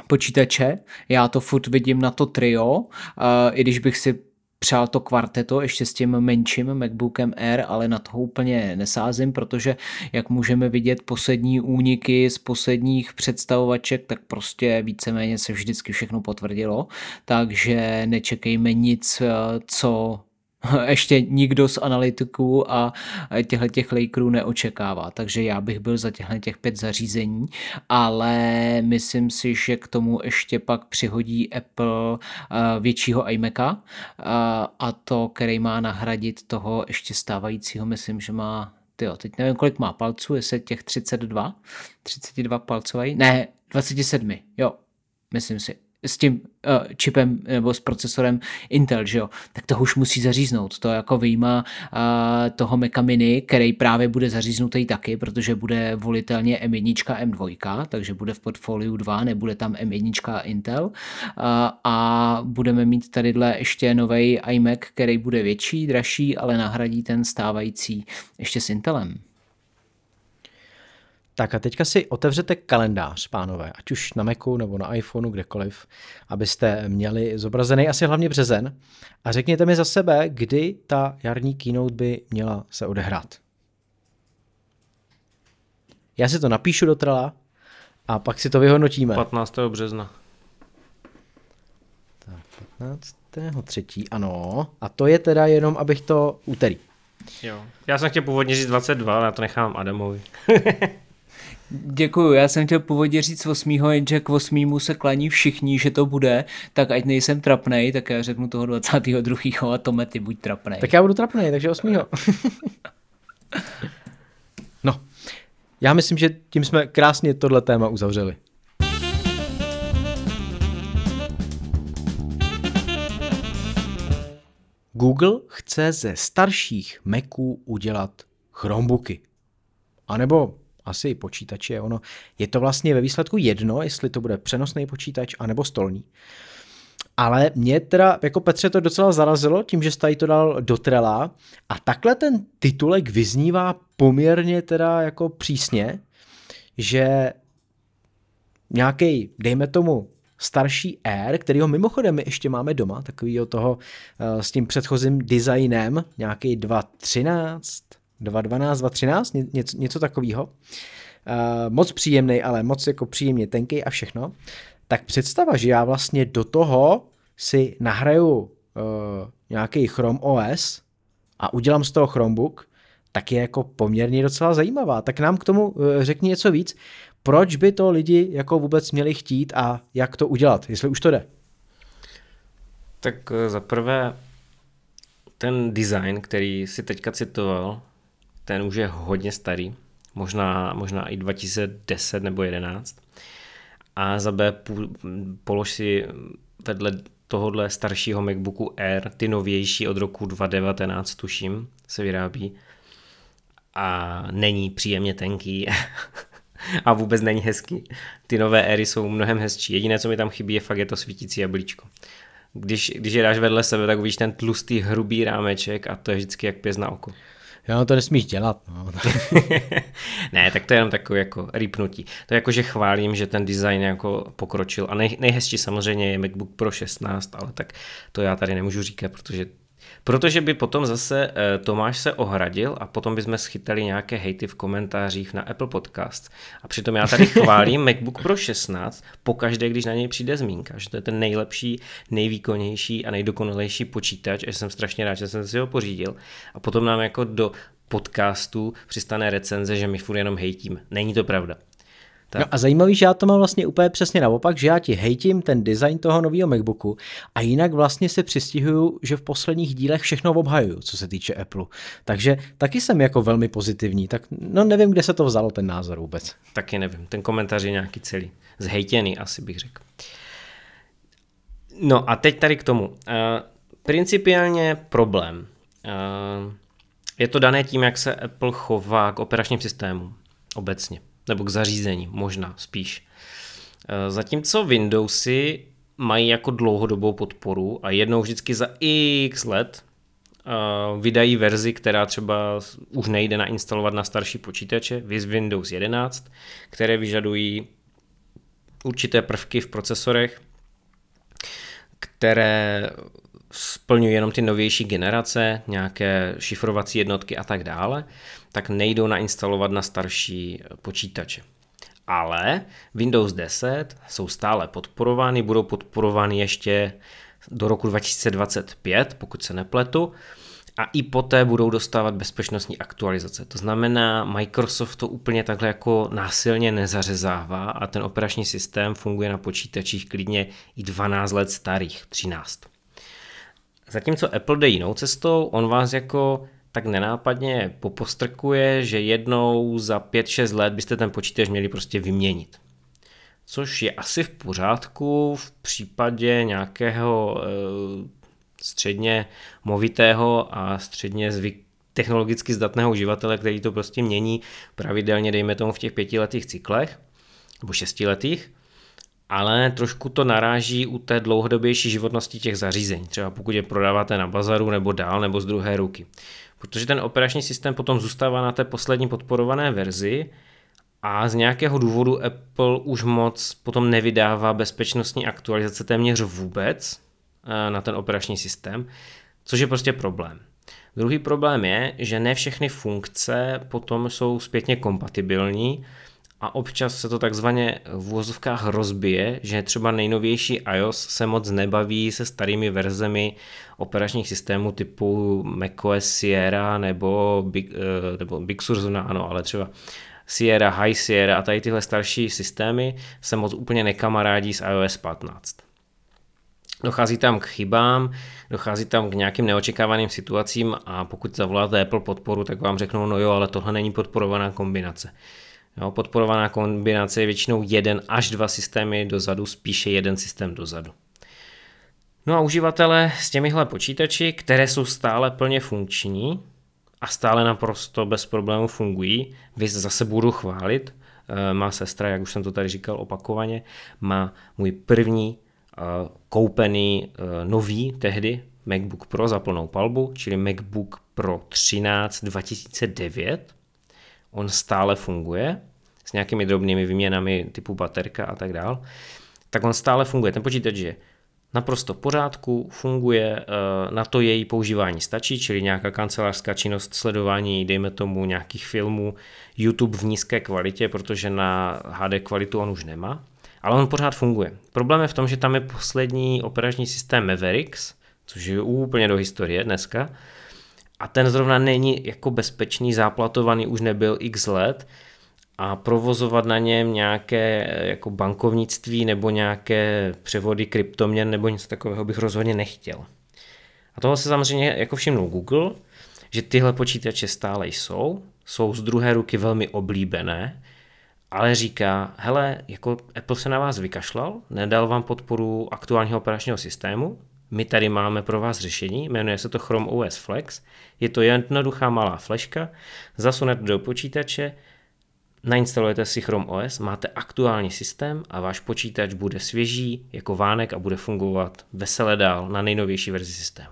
počítače, já to furt vidím na to trio, uh, i když bych si přál to kvarteto ještě s tím menším MacBookem Air, ale na toho úplně nesázím, protože jak můžeme vidět poslední úniky z posledních představovaček, tak prostě víceméně se vždycky všechno potvrdilo, takže nečekejme nic, co (laughs) ještě nikdo z analytiků a těchto těch lakerů neočekává. Takže já bych byl za těchto těch pět zařízení, ale myslím si, že k tomu ještě pak přihodí Apple eh, většího iMaca eh, a to, který má nahradit toho ještě stávajícího, myslím, že má Tyjo, teď nevím, kolik má palců, jestli těch 32, 32 palcový, ne, 27, jo, myslím si, s tím uh, čipem nebo s procesorem Intel, že jo, tak toho už musí zaříznout. To jako vyjímá uh, toho Maca Mini, který právě bude zaříznutý taky, protože bude volitelně M1 M2, takže bude v portfoliu 2, nebude tam M1 a Intel. Uh, a budeme mít tadyhle ještě nový iMac, který bude větší, dražší, ale nahradí ten stávající ještě s Intelem. Tak a teďka si otevřete kalendář, pánové, ať už na Macu nebo na iPhoneu, kdekoliv, abyste měli zobrazený asi hlavně březen a řekněte mi za sebe, kdy ta jarní keynote by měla se odehrát. Já si to napíšu do Trela a pak si to vyhodnotíme. 15. března. 15. třetí, ano. A to je teda jenom, abych to úterý. Jo. Já jsem chtěl původně říct 22, ale já to nechám Adamovi. (laughs) Děkuju, já jsem chtěl původně říct 8. jenže k 8. se klaní všichni, že to bude, tak ať nejsem trapnej, tak já řeknu toho 22. a Tome, ty buď trapnej. Tak já budu trapný, takže 8. (laughs) no, já myslím, že tím jsme krásně tohle téma uzavřeli. Google chce ze starších Maců udělat Chromebooky. A nebo asi i počítače. Ono, je to vlastně ve výsledku jedno, jestli to bude přenosný počítač anebo stolní. Ale mě teda jako Petře to docela zarazilo tím, že jste to dal do Trela a takhle ten titulek vyznívá poměrně teda jako přísně, že nějaký, dejme tomu, starší Air, kterýho mimochodem my ještě máme doma, takovýho toho uh, s tím předchozím designem, nějaký 2.13, 2.12, 2.13, něco, něco takového. Uh, moc příjemný, ale moc jako příjemně tenký a všechno. Tak představa, že já vlastně do toho si nahraju uh, nějaký Chrome OS a udělám z toho Chromebook, tak je jako poměrně docela zajímavá. Tak nám k tomu uh, řekni něco víc. Proč by to lidi jako vůbec měli chtít a jak to udělat, jestli už to jde? Tak eh, za prvé ten design, který si teďka citoval, ten už je hodně starý, možná, možná i 2010 nebo 11. A za B polož si vedle tohohle staršího MacBooku Air, ty novější od roku 2019 tuším, se vyrábí a není příjemně tenký (laughs) a vůbec není hezký. Ty nové éry jsou mnohem hezčí. Jediné, co mi tam chybí, je fakt je to svítící jablíčko. Když, když je dáš vedle sebe, tak uvidíš ten tlustý, hrubý rámeček a to je vždycky jak pěz na oko. Jo, to nesmíš dělat. No. (laughs) ne, tak to je jenom takové jako rýpnutí. To je jako, že chválím, že ten design jako pokročil. A nej, nejhezčí samozřejmě je MacBook Pro 16, ale tak to já tady nemůžu říkat, protože Protože by potom zase eh, Tomáš se ohradil a potom bychom schytali nějaké hejty v komentářích na Apple Podcast. A přitom já tady chválím (laughs) MacBook Pro 16 pokaždé, když na něj přijde zmínka, že to je ten nejlepší, nejvýkonnější a nejdokonalejší počítač a že jsem strašně rád, že jsem si ho pořídil. A potom nám jako do podcastu přistane recenze, že my furt jenom hejtíme. Není to pravda. Tak. No a zajímavý, že já to mám vlastně úplně přesně naopak, že já ti hejtím ten design toho nového MacBooku a jinak vlastně se přistihuju, že v posledních dílech všechno obhajuju, co se týče Apple. Takže taky jsem jako velmi pozitivní, tak no nevím, kde se to vzalo ten názor vůbec. Taky nevím, ten komentář je nějaký celý, zhejtěný asi bych řekl. No a teď tady k tomu. Uh, principiálně problém. Uh, je to dané tím, jak se Apple chová k operačním systémům obecně nebo k zařízení, možná spíš. Eh, zatímco Windowsy mají jako dlouhodobou podporu a jednou vždycky za x let eh, vydají verzi, která třeba už nejde nainstalovat na starší počítače, viz Windows 11, které vyžadují určité prvky v procesorech, které splňují jenom ty novější generace, nějaké šifrovací jednotky a tak dále, tak nejdou nainstalovat na starší počítače. Ale Windows 10 jsou stále podporovány, budou podporovány ještě do roku 2025, pokud se nepletu, a i poté budou dostávat bezpečnostní aktualizace. To znamená, Microsoft to úplně takhle jako násilně nezařezává a ten operační systém funguje na počítačích klidně i 12 let starých, 13. Zatímco Apple jde jinou cestou, on vás jako tak nenápadně popostrkuje, že jednou za 5-6 let byste ten počítač měli prostě vyměnit. Což je asi v pořádku v případě nějakého e, středně movitého a středně zvyk, technologicky zdatného uživatele, který to prostě mění pravidelně, dejme tomu v těch pětiletých cyklech, nebo šestiletých, ale trošku to naráží u té dlouhodobější životnosti těch zařízení, třeba pokud je prodáváte na bazaru nebo dál nebo z druhé ruky. Protože ten operační systém potom zůstává na té poslední podporované verzi a z nějakého důvodu Apple už moc potom nevydává bezpečnostní aktualizace téměř vůbec eh, na ten operační systém, což je prostě problém. Druhý problém je, že ne všechny funkce potom jsou zpětně kompatibilní, a občas se to takzvaně v úvozovkách rozbije, že třeba nejnovější iOS se moc nebaví se starými verzemi operačních systémů typu macOS Sierra nebo Big, eh, nebo Big Sur zóna, ano, ale třeba Sierra, High Sierra a tady tyhle starší systémy se moc úplně nekamarádí s iOS 15. Dochází tam k chybám, dochází tam k nějakým neočekávaným situacím a pokud zavoláte Apple podporu, tak vám řeknou, no jo, ale tohle není podporovaná kombinace. Jo, podporovaná kombinace je většinou jeden až dva systémy dozadu, spíše jeden systém dozadu. No a uživatelé s těmihle počítači, které jsou stále plně funkční a stále naprosto bez problémů fungují, vy zase budu chválit, eh, má sestra, jak už jsem to tady říkal opakovaně, má můj první eh, koupený eh, nový tehdy MacBook Pro za plnou palbu, čili MacBook Pro 13 2009, on stále funguje s nějakými drobnými výměnami typu baterka a tak dál, tak on stále funguje. Ten počítač je naprosto v pořádku, funguje, eh, na to její používání stačí, čili nějaká kancelářská činnost, sledování, dejme tomu nějakých filmů, YouTube v nízké kvalitě, protože na HD kvalitu on už nemá, ale on pořád funguje. Problém je v tom, že tam je poslední operační systém Mavericks, což je úplně do historie dneska, a ten zrovna není jako bezpečný, záplatovaný už nebyl x let a provozovat na něm nějaké jako bankovnictví nebo nějaké převody kryptoměn nebo něco takového bych rozhodně nechtěl. A toho se samozřejmě jako všimnul Google, že tyhle počítače stále jsou, jsou z druhé ruky velmi oblíbené, ale říká, hele, jako Apple se na vás vykašlal, nedal vám podporu aktuálního operačního systému, my tady máme pro vás řešení, jmenuje se to Chrome OS Flex. Je to jednoduchá malá fleška, zasunete do počítače, nainstalujete si Chrome OS, máte aktuální systém a váš počítač bude svěží jako vánek a bude fungovat vesele dál na nejnovější verzi systému.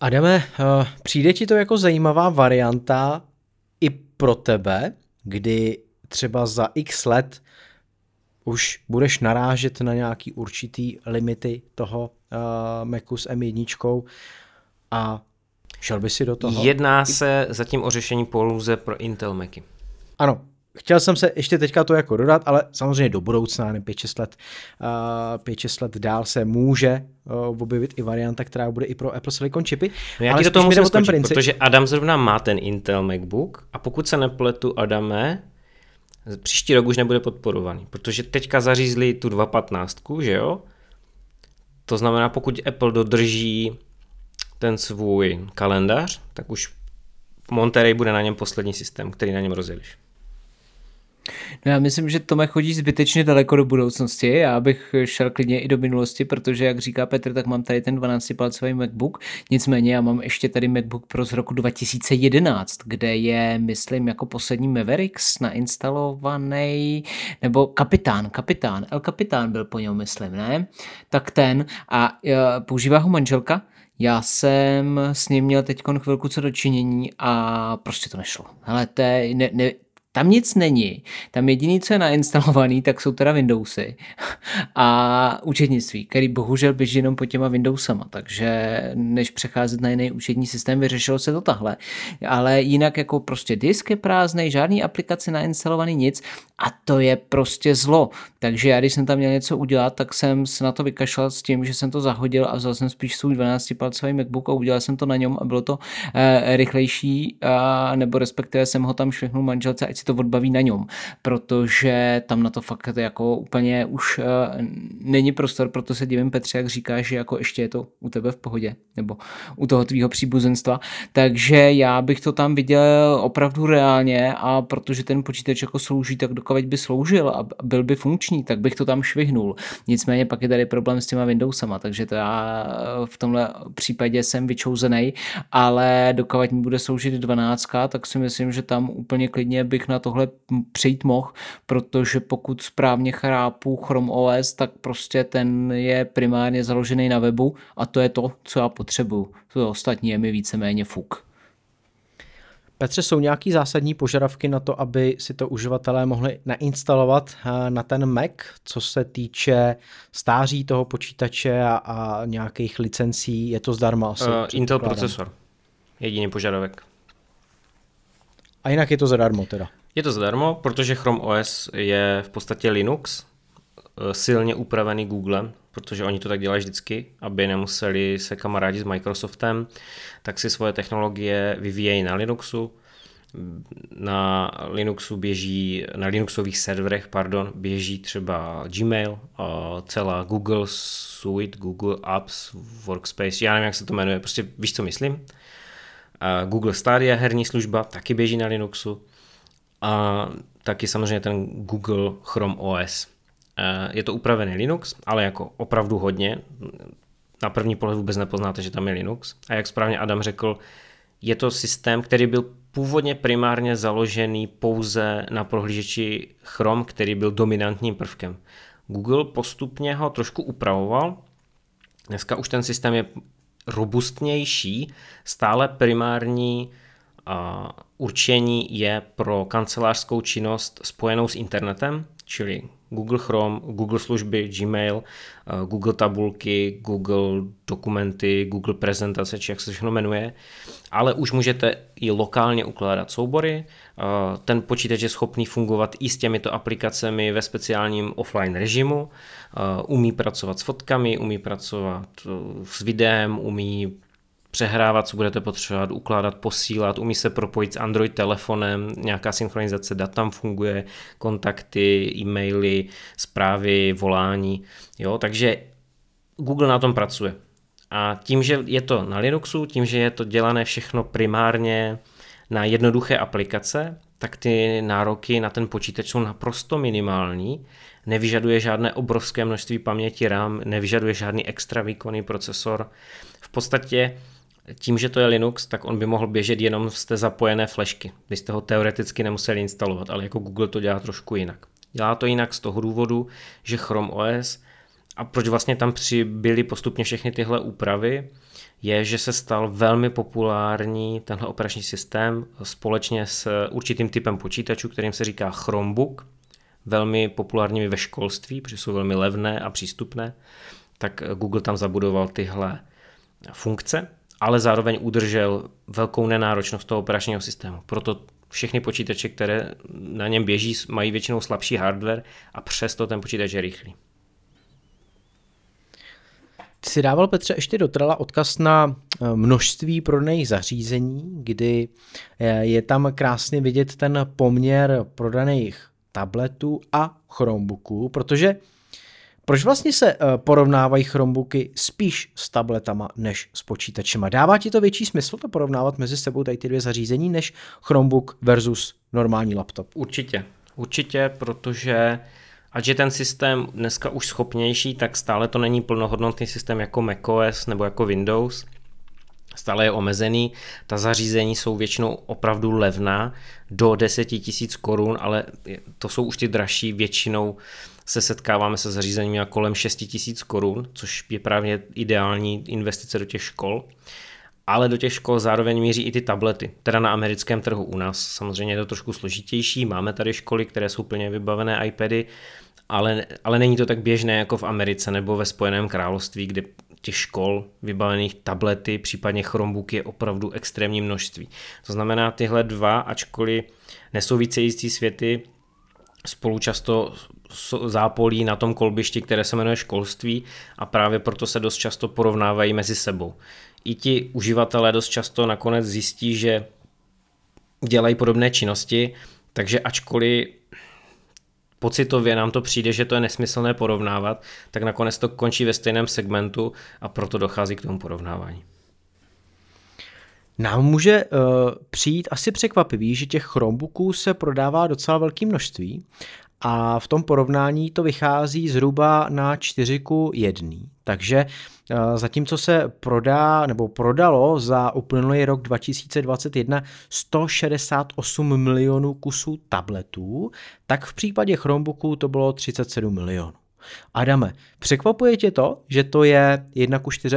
Adame, eh, přijde ti to jako zajímavá varianta i pro tebe, kdy třeba za x let už budeš narážet na nějaký určitý limity toho uh, Macu s M1 a šel by si do toho? Jedná se zatím o řešení pouze pro Intel Macy. Ano, chtěl jsem se ještě teďka to jako dodat, ale samozřejmě do budoucna, ne 5-6 let, uh, 5-6 let dál se může uh, objevit i varianta, která bude i pro Apple Silicon chipy. No já ale ti do toho musím skočit, princip... protože Adam zrovna má ten Intel MacBook a pokud se nepletu, Adame, příští rok už nebude podporovaný, protože teďka zařízli tu 2.15, že jo? To znamená, pokud Apple dodrží ten svůj kalendář, tak už Monterey bude na něm poslední systém, který na něm rozjedeš. No já myslím, že Tome chodí zbytečně daleko do budoucnosti. Já bych šel klidně i do minulosti, protože, jak říká Petr, tak mám tady ten 12-palcový MacBook. Nicméně já mám ještě tady MacBook Pro z roku 2011, kde je, myslím, jako poslední Mavericks nainstalovaný, nebo Kapitán, Kapitán, El Kapitán byl po něm, myslím, ne? Tak ten. A používá ho manželka, já jsem s ním měl teď chvilku co dočinění a prostě to nešlo. Hele, to je, ne, ne, tam nic není. Tam jediný, co je nainstalovaný, tak jsou teda Windowsy a účetnictví, který bohužel běží jenom pod těma Windowsama, takže než přecházet na jiný účetní systém, vyřešilo se to tahle. Ale jinak jako prostě disk je prázdný, žádný aplikace nainstalovaný, nic a to je prostě zlo. Takže já, když jsem tam měl něco udělat, tak jsem se na to vykašlal s tím, že jsem to zahodil a vzal jsem spíš svůj 12-palcový MacBook a udělal jsem to na něm a bylo to e, rychlejší, a, nebo respektive jsem ho tam švihnul manželce, ať si to odbaví na něm, protože tam na to fakt jako úplně už uh, není prostor, proto se divím Petře, jak říkáš, že jako ještě je to u tebe v pohodě, nebo u toho tvýho příbuzenstva, takže já bych to tam viděl opravdu reálně a protože ten počítač jako slouží, tak dokud by sloužil a byl by funkční, tak bych to tam švihnul. Nicméně pak je tady problém s těma Windowsama, takže to já v tomhle případě jsem vyčouzený, ale dokud mi bude sloužit 12, tak si myslím, že tam úplně klidně bych na tohle přejít mohl, protože pokud správně chrápu Chrome OS, tak prostě ten je primárně založený na webu a to je to, co já potřebuju. To ostatní je mi víceméně fuk. Petře, jsou nějaký zásadní požadavky na to, aby si to uživatelé mohli nainstalovat eh, na ten Mac, co se týče stáří toho počítače a, a nějakých licencí? Je to zdarma asi? Uh, Intel procesor. Jediný požadavek. A jinak je to zadarmo teda? Je to zadarmo, protože Chrome OS je v podstatě Linux, eh, silně upravený Googlem, protože oni to tak dělají vždycky, aby nemuseli se kamarádi s Microsoftem, tak si svoje technologie vyvíjejí na Linuxu. Na Linuxu běží, na Linuxových serverech, pardon, běží třeba Gmail, celá Google Suite, Google Apps, Workspace, já nevím, jak se to jmenuje, prostě víš, co myslím. Google Stadia, herní služba, taky běží na Linuxu a taky samozřejmě ten Google Chrome OS. Eh, je to upravený Linux, ale jako opravdu hodně. Na první pohled vůbec nepoznáte, že tam je Linux. A jak správně Adam řekl, je to systém, který byl původně primárně založený pouze na prohlížeči Chrome, který byl dominantním prvkem. Google postupně ho trošku upravoval. Dneska už ten systém je robustnější, stále primární určení je pro kancelářskou činnost spojenou s internetem, čili Google Chrome, Google služby, Gmail, eh, Google tabulky, Google dokumenty, Google prezentace, či jak se všechno jmenuje, ale už můžete i lokálně ukládat soubory. Eh, ten počítač je schopný fungovat i s těmito aplikacemi ve speciálním offline režimu, eh, umí pracovat s fotkami, umí pracovat s videem, umí přehrávat, co budete potřebovat, ukládat, posílat, umí se propojit s Android telefonem, nějaká synchronizace dat tam funguje, kontakty, e-maily, zprávy, volání, jo, takže Google na tom pracuje. A tím, že je to na Linuxu, tím, že je to dělané všechno primárně na jednoduché aplikace, tak ty nároky na ten počítač jsou naprosto minimální. Nevyžaduje žádné obrovské množství paměti RAM, nevyžaduje žádný extra výkonný procesor. V podstatě tím, že to je Linux, tak on by mohl běžet jenom z té zapojené flešky. Byste ho teoreticky nemuseli instalovat, ale jako Google to dělá trošku jinak. Dělá to jinak z toho důvodu, že Chrome OS a proč vlastně tam přibyly postupně všechny tyhle úpravy, je, že se stal velmi populární tenhle operační systém společně s určitým typem počítačů, kterým se říká Chromebook, velmi populárními ve školství, protože jsou velmi levné a přístupné, tak Google tam zabudoval tyhle funkce ale zároveň udržel velkou nenáročnost toho operačního systému. Proto Všechny počítače, které na něm běží, mají většinou slabší hardware a přesto ten počítač je rychlý. Ty si dával, Petře, ještě do Trela odkaz na eh, množství prodaných zařízení, kdy eh, je tam krásně vidět ten poměr prodaných tabletů a Chromebooků, protože proč vlastně se eh, porovnávají Chromebooky spíš s tabletama než s počítačema? Dává ti to větší smysl to porovnávat mezi sebou tady ty dvě zařízení než Chromebook versus normální laptop? Určitě, určitě, protože ať je ten systém dneska už schopnější, tak stále to není plnohodnotný systém jako macOS nebo jako Windows. Stále je omezený, ta zařízení jsou většinou opravdu levná, do 10 000 korun, ale to jsou už ty dražší, většinou se setkáváme se zařízením kolem 6 000 korun, což je právě ideální investice do těch škol ale do těch škol zároveň míří i ty tablety, teda na americkém trhu. U nás samozřejmě je to trošku složitější, máme tady školy, které jsou plně vybavené iPady, ale, ale není to tak běžné jako v Americe nebo ve Spojeném království, kde těch škol vybavených tablety, případně Chromebooky je opravdu extrémní množství. To znamená, tyhle dva, ačkoliv nesouvisející světy, spolu často zápolí na tom kolbišti, které se jmenuje školství a právě proto se dost často porovnávají mezi sebou. I ti uživatelé dost často nakonec zjistí, že dělají podobné činnosti, takže ačkoliv pocitově nám to přijde, že to je nesmyslné porovnávat, tak nakonec to končí ve stejném segmentu a proto dochází k tomu porovnávání. Nám může uh, přijít asi překvapivý, že těch Chromebooků se prodává docela velké množství a v tom porovnání to vychází zhruba na 4 ku 1. Takže uh, zatímco se prodá nebo prodalo za uplynulý rok 2021 168 milionů kusů tabletů, tak v případě Chromebooků to bylo 37 milionů. Adame, překvapuje tě to, že to je 1 ku 4?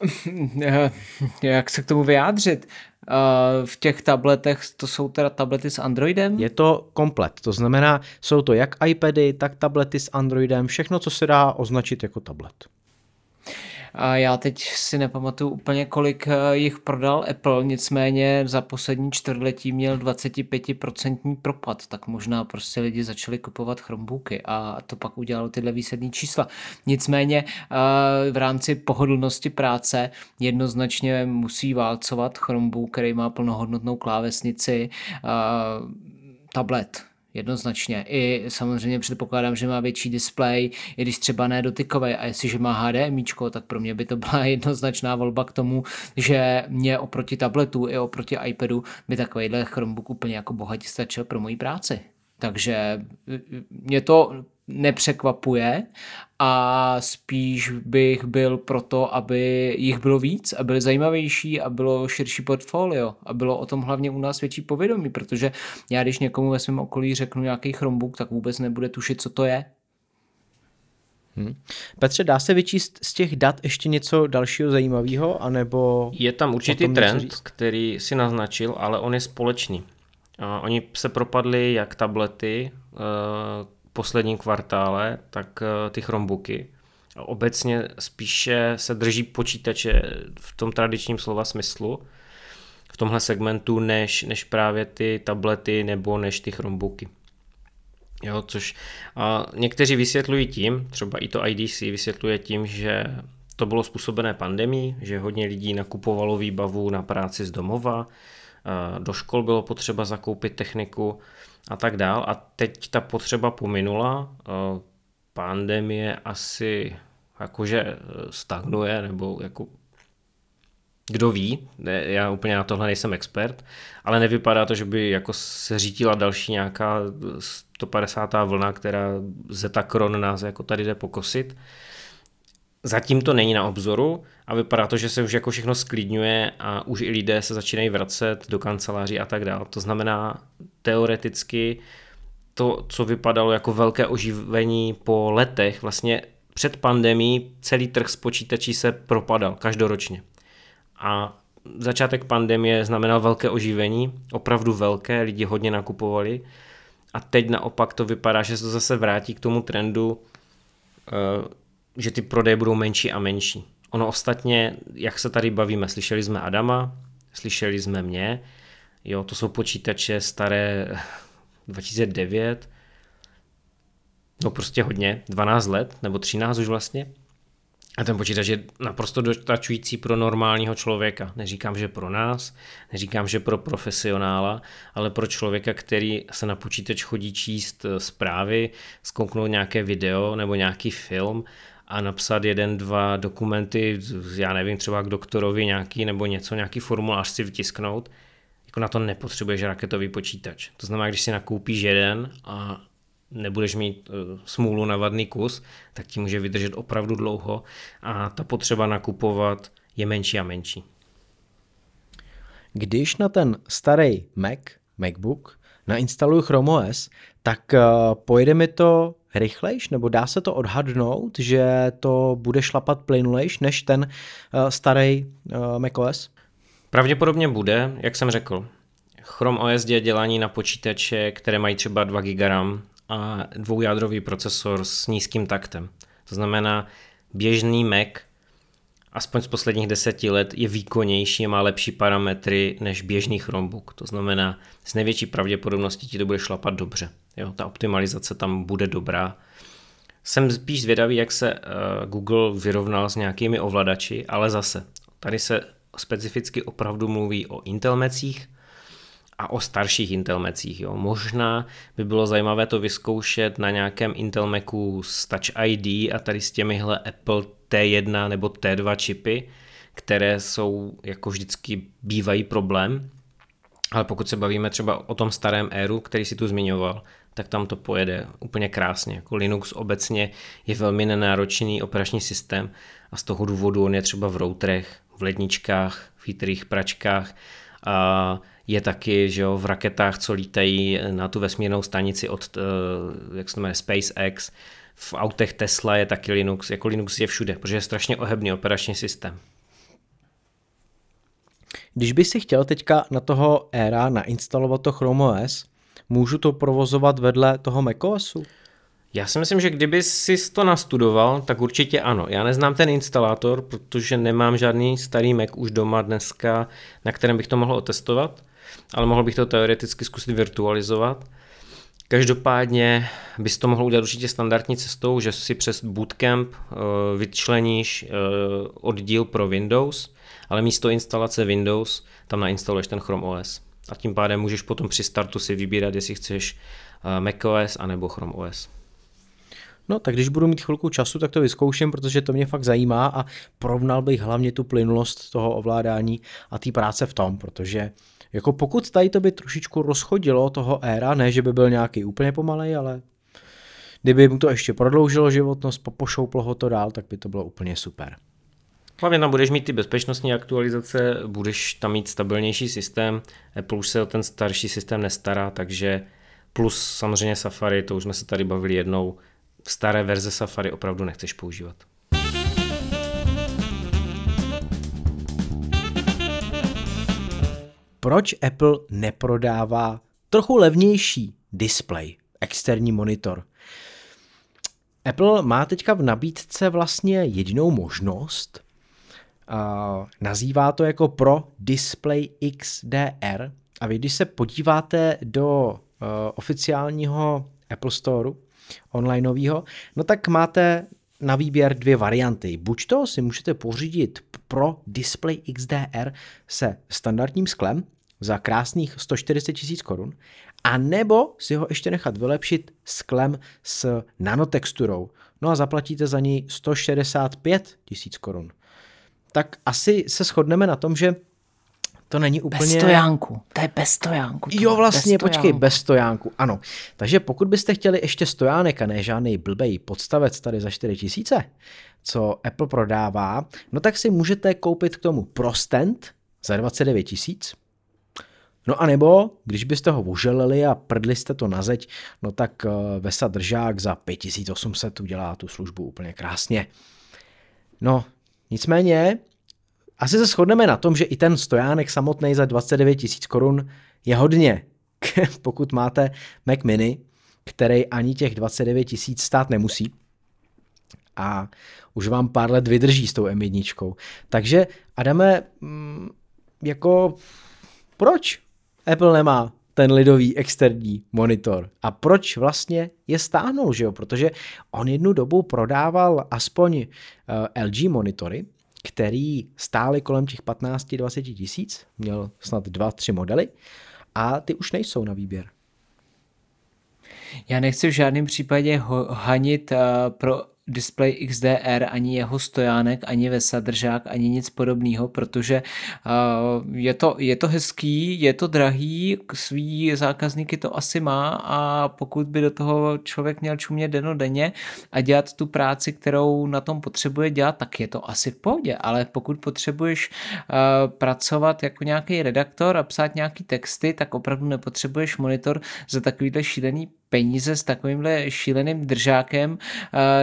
(laughs) Jak se k tomu vyjádřit? Eh, v těch tabletech, to jsou teda tablety s Androidem? Je to komplet, to znamená, jsou to jak iPady, tak tablety s Androidem, všechno, co se dá označit jako tablet. A já teď si nepamatuju úplně, kolik eh, jich prodal Apple, nicméně za poslední čtvrtletí měl 25% propad, tak možná prostě lidi začali kupovat Chromebooky a to pak udělalo tyhle výslední čísla. Nicméně eh, v rámci pohodlnosti práce jednoznačně musí válcovat Chromebook, který má plnohodnotnou klávesnici, eh, tablet, jednoznačně. I samozřejmě předpokládám, že má větší displej, i když třeba ne dotykový a jestliže má HDMI, tak pro mě by to byla (laughs) jednoznačná volba k tomu, že mě oproti tabletu i oproti iPadu by takovýhle Chromebook úplně jako bohatě stačil pro moji práci. Takže mě to nepřekvapuje a spíš bych byl proto, aby jich bylo víc a byly zajímavější a bylo širší portfolio a bylo o tom hlavně u nás větší povědomí, protože já když někomu ve svém okolí řeknu nějaký Chromebook, tak vůbec nebude tušit, co to je. Hmm. Petře, dá se vyčíst z těch dat ještě něco dalšího zajímavého, anebo... Je tam určitý trend, který si naznačil, ale on je společný. Oni se propadli jak tablety eh, posledním kvartále, tak eh, ty Chromebooky. Obecně spíše se drží počítače v tom tradičním slova smyslu, v tomhle segmentu, než, než právě ty tablety nebo než ty Chromebooky. Jo, což a někteří vysvětlují tím, třeba i to IDC vysvětluje tím, že to bylo způsobené pandemí, že hodně lidí nakupovalo výbavu na práci z domova, do škol bylo potřeba zakoupit techniku a tak dál. A teď ta potřeba pominula, pandemie asi jakože e, stagnuje, nebo jako kdo ví, já úplně na tohle nejsem expert, ale nevypadá to, že by jako se řítila další nějaká 150. vlna, která Zetakron nás jako tady jde pokosit. Zatím to není na obzoru a vypadá to, že se už jako všechno sklidňuje a už i lidé se začínají vracet do kanceláří a tak dále. To znamená, teoreticky to, co vypadalo jako velké oživení po letech, vlastně před pandemí celý trh s počítačí se propadal každoročně. A začátek pandemie znamenal velké oživení, opravdu velké, lidi hodně nakupovali a teď naopak to vypadá, že se to zase vrátí k tomu trendu, eh, že ty prodeje budou menší a menší. Ono ostatně, jak se tady bavíme, slyšeli jsme Adama, slyšeli jsme mě, jo, to jsou počítače staré 2009, no prostě hodně, 12 let, nebo 13 už vlastně. A ten počítač je naprosto dostačující pro normálního člověka. Neříkám, že pro nás, neříkám, že pro profesionála, ale pro člověka, který se na počítač chodí číst eh, zprávy, zkouknout nějaké video nebo nějaký film a napsat jeden, dva dokumenty, já nevím, třeba k doktorovi nějaký nebo něco, nějaký formulář si vytisknout, jako na to nepotřebuješ raketový počítač. To znamená, když si nakoupíš jeden a nebudeš mít uh, smůlu na vadný kus, tak ti může vydržet opravdu dlouho a ta potřeba nakupovat je menší a menší. Když na ten starý Mac, MacBook, nainstaluju Chrome OS, tak uh, pojede mi to rychlejš, nebo dá se to odhadnout, že to bude šlapat plynulejš než ten uh, starý uh, macOS? Pravděpodobně bude, jak jsem řekl. Chrome OS je dělání na počítače, které mají třeba 2 GB RAM a dvoujádrový procesor s nízkým taktem. To znamená, běžný Mac, aspoň z posledních deseti let, je výkonnější a má lepší parametry než běžný Chromebook. To znamená, s největší pravděpodobností ti to bude šlapat dobře. Jo, ta optimalizace tam bude dobrá. Jsem spíš zvědavý, jak se uh, Google vyrovnal s nějakými ovladači, ale zase, tady se specificky opravdu mluví o Intelmecích, a o starších Intel Macích. Jo. Možná by bylo zajímavé to vyzkoušet na nějakém Intel Macu s Touch ID a tady s těmihle Apple T1 nebo T2 čipy, které jsou jako vždycky bývají problém. Ale pokud se bavíme třeba o tom starém éru, který si tu zmiňoval, tak tam to pojede úplně krásně. Jako Linux obecně je velmi nenáročný operační systém a z toho důvodu on je třeba v routerech, v ledničkách, v chytrých pračkách a je taky že jo, v raketách, co lítají na tu vesmírnou stanici od, eh, jak se jmenuje, SpaceX, v autech Tesla je taky Linux, jako Linux je všude, protože je strašně ohebný operační systém. Když by si chtěl teďka na toho éra nainstalovat to Chrome OS, můžu to provozovat vedle toho macOSu? Já si myslím, že kdyby si to nastudoval, tak určitě ano. Já neznám ten instalátor, protože nemám žádný starý Mac už doma dneska, na kterém bych to mohl otestovat ale mohl bych to teoreticky zkusit virtualizovat. Každopádně bys to mohl udělat určitě standardní cestou, že si přes Bootcamp eh, vyčleníš eh, oddíl pro Windows, ale místo instalace Windows tam nainstaluješ ten Chrome OS. A tím pádem můžeš potom při startu si vybírat, jestli chceš eh, macOS anebo Chrome OS. No, tak když budu mít chvilku času, tak to vyzkouším, protože to mě fakt zajímá a porovnal bych hlavně tu plynulost toho ovládání a té práce v tom, protože jako pokud tady to by trošičku rozchodilo toho éra, ne, že by byl nějaký úplně pomalej, ale kdyby mu to ještě prodloužilo životnost, pošouplo ho to dál, tak by to bylo úplně super. Hlavně tam budeš mít ty bezpečnostní aktualizace, budeš tam mít stabilnější systém, Apple už se o ten starší systém nestará, takže plus samozřejmě Safari, to už jsme se tady bavili jednou, staré verze Safari opravdu nechceš používat. proč Apple neprodává trochu levnější display, externí monitor. Apple má teďka v nabídce vlastně jedinou možnost, uh, nazývá to jako Pro Display XDR a vy když se podíváte do uh, oficiálního Apple Store onlineového, no tak máte na výběr dvě varianty. Buď to si můžete pořídit pro Display XDR se standardním sklem za krásných 140 tisíc korun, a nebo si ho ještě nechat vylepšit sklem s nanotexturou. No a zaplatíte za ní 165 tisíc korun. Tak asi se shodneme na tom, že to není úplně... Bez stojánku. To je bez stojánku. Jo, vlastně, bez počkej, bez stojánku, ano. Takže pokud byste chtěli ještě stojánek a ne žádný blbej podstavec tady za 4 tisíce, co Apple prodává, no tak si můžete koupit k tomu prostent za 29 tisíc. No a nebo, když byste ho uželili a prdli jste to na zeď, no tak eh, Vesa Držák za 5800 udělá tu službu úplně krásně. No, nicméně, asi se shodneme na tom, že i ten stojánek samotný za 29 tisíc korun je hodně, (laughs) pokud máte Mac Mini, který ani těch 29 tisíc stát nemusí a už vám pár let vydrží s tou M1. Takže Adame, mm, jako proč Apple nemá ten lidový externí monitor. A proč vlastně je stáhnul, že jo? Protože on jednu dobu prodával aspoň uh, eh, LG monitory, který stály kolem těch 15-20 tisíc, měl snad dva, tři modely a ty už nejsou na výběr. Já nechci v žádném případě hanit uh, pro display XDR, ani jeho stojánek, ani vesadržák, ani nic podobného, protože je, to, je to hezký, je to drahý, svý zákazníky to asi má a pokud by do toho člověk měl čumět denně a dělat tu práci, kterou na tom potřebuje dělat, tak je to asi v pohodě, ale pokud potřebuješ pracovat jako nějaký redaktor a psát nějaký texty, tak opravdu nepotřebuješ monitor za takovýhle šílený peníze s takovýmhle šíleným držákem,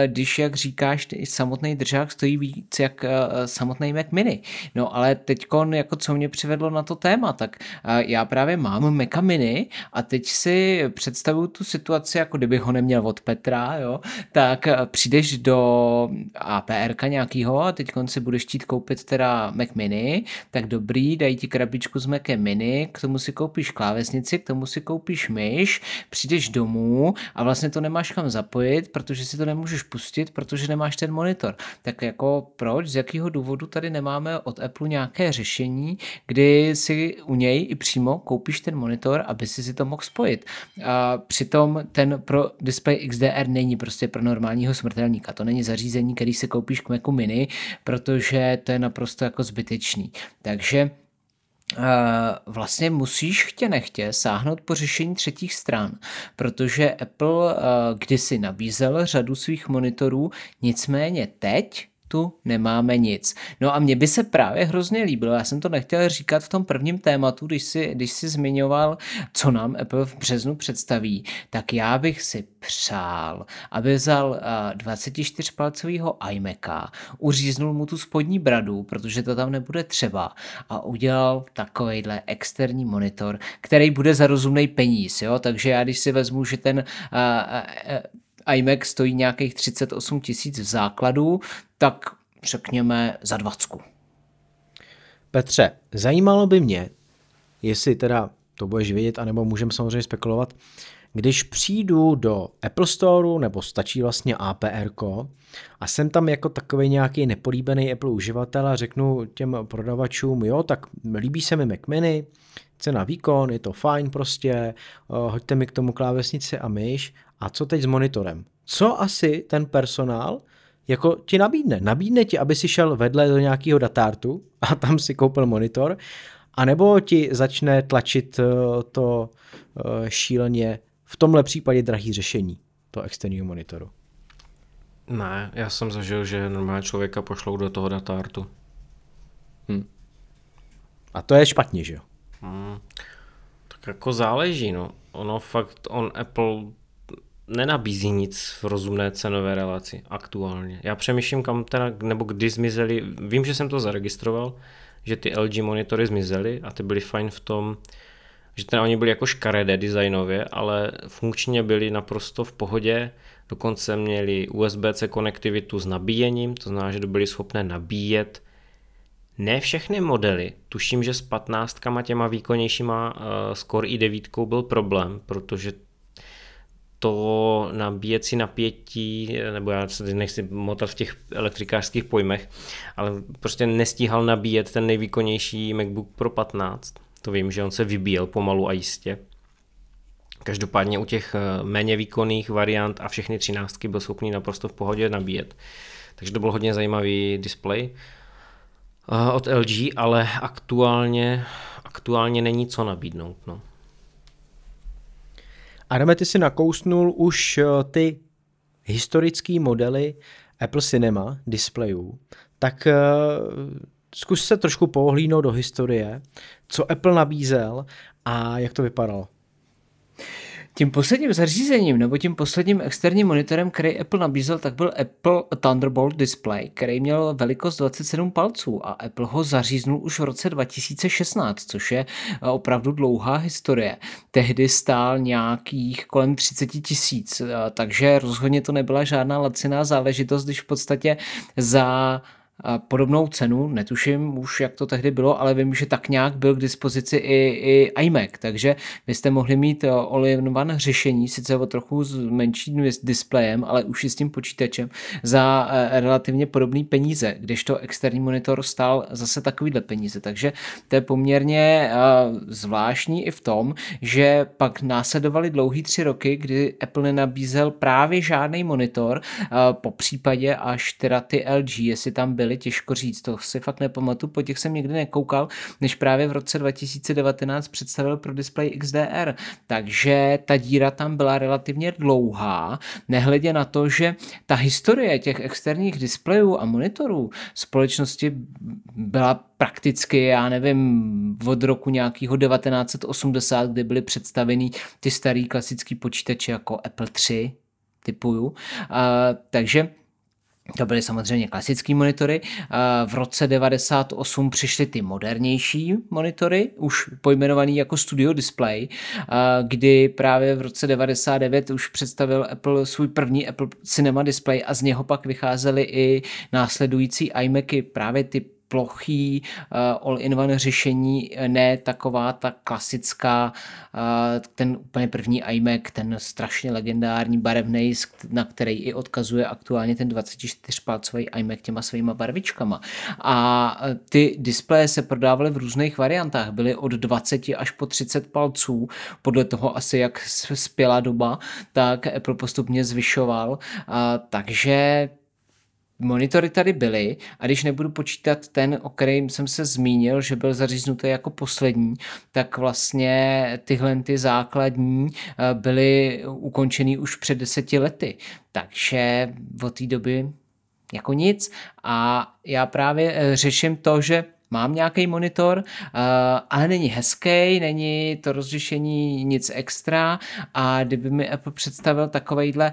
když, jak říkáš, samotný držák stojí víc jak samotný Mac Mini. No ale teď, jako co mě přivedlo na to téma, tak já právě mám Mac Mini a teď si představuju tu situaci, jako kdybych ho neměl od Petra, jo, tak přijdeš do APR nějakýho a teď si budeš chtít koupit teda Mac Mini, tak dobrý, dají ti krabičku s Macem Mini, k tomu si koupíš klávesnici, k tomu si koupíš myš, přijdeš domů domů a vlastně to nemáš kam zapojit, protože si to nemůžeš pustit, protože nemáš ten monitor. Tak jako proč, z jakého důvodu tady nemáme od Apple nějaké řešení, kdy si u něj i přímo koupíš ten monitor, aby si si to mohl spojit. A přitom ten pro display XDR není prostě pro normálního smrtelníka. To není zařízení, který si koupíš k Macu Mini, protože to je naprosto jako zbytečný. Takže vlastně musíš chtě nechtě sáhnout po řešení třetích stran, protože Apple eh, kdysi nabízel řadu svých monitorů, nicméně teď tu nemáme nic. No a mně by se právě hrozně líbilo, já jsem to nechtěl říkat v tom prvním tématu, když si, když si zmiňoval, co nám Apple v březnu představí, tak já bych si přál, aby vzal uh, 24-palcového iMaca, uříznul mu tu spodní bradu, protože to tam nebude třeba a udělal takovejhle externí monitor, který bude za rozumný peníz, jo? takže já když si vezmu, že ten uh, uh, iMac stojí nějakých 38 tisíc v základu, tak řekněme za 20. Petře, zajímalo by mě, jestli teda to budeš vědět, anebo můžeme samozřejmě spekulovat, když přijdu do Apple Store, nebo stačí vlastně APR, a jsem tam jako takový nějaký nepolíbený Apple uživatel a řeknu těm prodavačům, jo, tak líbí se mi Mac Mini, cena výkon, je to fajn prostě, eh, hoďte mi k tomu klávesnici a myš a co teď s monitorem? Co asi ten personál jako ti nabídne? Nabídne ti, aby si šel vedle do nějakého datártu a tam si koupil monitor, anebo ti začne tlačit eh, to eh, šíleně v tomhle případě drahý řešení, to externího monitoru? Ne, já jsem zažil, že normálně člověka pošlou do toho datártu. Hm. A to je špatně, že jo? Hmm. Tak jako záleží, no. Ono fakt, on Apple nenabízí nic v rozumné cenové relaci aktuálně. Já přemýšlím, kam teda, nebo kdy zmizely, vím, že jsem to zaregistroval, že ty LG monitory zmizely a ty byly fajn v tom, že teda oni byli jako škaredé designově, ale funkčně byli naprosto v pohodě, dokonce měli USB-C konektivitu s nabíjením, to znamená, že byli schopné nabíjet ne všechny modely, tuším, že s 15 těma výkonnějšíma uh, Score i9 byl problém, protože to nabíjecí napětí, nebo já se nechci motat v těch elektrikářských pojmech, ale prostě nestíhal nabíjet ten nejvýkonnější MacBook Pro 15. To vím, že on se vybíjel pomalu a jistě. Každopádně u těch eh, méně výkonných variant a všechny třináctky byl schopný naprosto v pohodě nabíjet. Takže to byl hodně zajímavý display eh, od LG, ale aktuálně, aktuálně není co nabídnout. No. Adame, ty si nakousnul už eh, ty historické modely Apple Cinema displejů, tak zkus se trošku pohlínout do historie, co Apple nabízel a jak to vypadalo. Tím posledním zařízením nebo tím posledním externím monitorem, který Apple nabízel, tak byl Apple Thunderbolt Display, který měl velikost 27 palců a Apple ho zaříznul už v roce 2016, což je eh, opravdu dlouhá historie. Tehdy stál nějakých kolem 30 tisíc, eh, takže rozhodně to nebyla žádná laciná záležitost, když v podstatě za podobnou cenu, netuším už, jak to tehdy bylo, ale vím, že tak nějak byl k dispozici i, i iMac, takže vy jste mohli mít eh, all-in-one řešení, sice o trochu s menším displejem, ale už i s tím počítačem za eh, relativně podobný peníze, když to externí monitor stál zase takovýhle peníze, takže to je poměrně eh, zvláštní i v tom, že pak následovaly dlouhý tři roky, kdy Apple nenabízel právě žádný monitor, po případě až teda ty LG, jestli tam byly byly, těžko říct, to si fakt nepamatuju, po těch jsem nikdy nekoukal, než právě v roce 2019 představil pro display XDR. Takže ta díra tam byla relativně dlouhá, nehledě na to, že ta historie těch externích displejů a monitorů společnosti byla prakticky, já nevím, od roku nějakého 1980, kdy byly představeny ty starý klasický počítače jako Apple 3, typuju. Uh, takže to byly samozřejmě klasické monitory. V roce 98 přišly ty modernější monitory, už pojmenovaný jako Studio Display, kdy právě v roce 99 už představil Apple svůj první Apple Cinema Display a z něho pak vycházely i následující iMacy, právě ty plochý uh, all-in-one řešení, ne taková ta klasická, uh, ten úplně první iMac, ten strašně legendární barevný, na který i odkazuje aktuálně ten 24-palcový iMac těma svýma barvičkama. A eh, ty displeje se prodávaly v různých variantách, byly od 20 až po 30 palců, podle toho asi jak spěla doba, tak Apple postupně zvyšoval, takže monitory tady byly a když nebudu počítat ten, o kterém jsem se zmínil, že byl zaříznutý jako poslední, tak vlastně tyhle ty základní eh, byly ukončený už před deseti lety. Takže od té doby jako nic a já právě eh, řeším to, že mám nějaký monitor, ale není hezký, není to rozlišení nic extra a kdyby mi Apple představil takovýhle,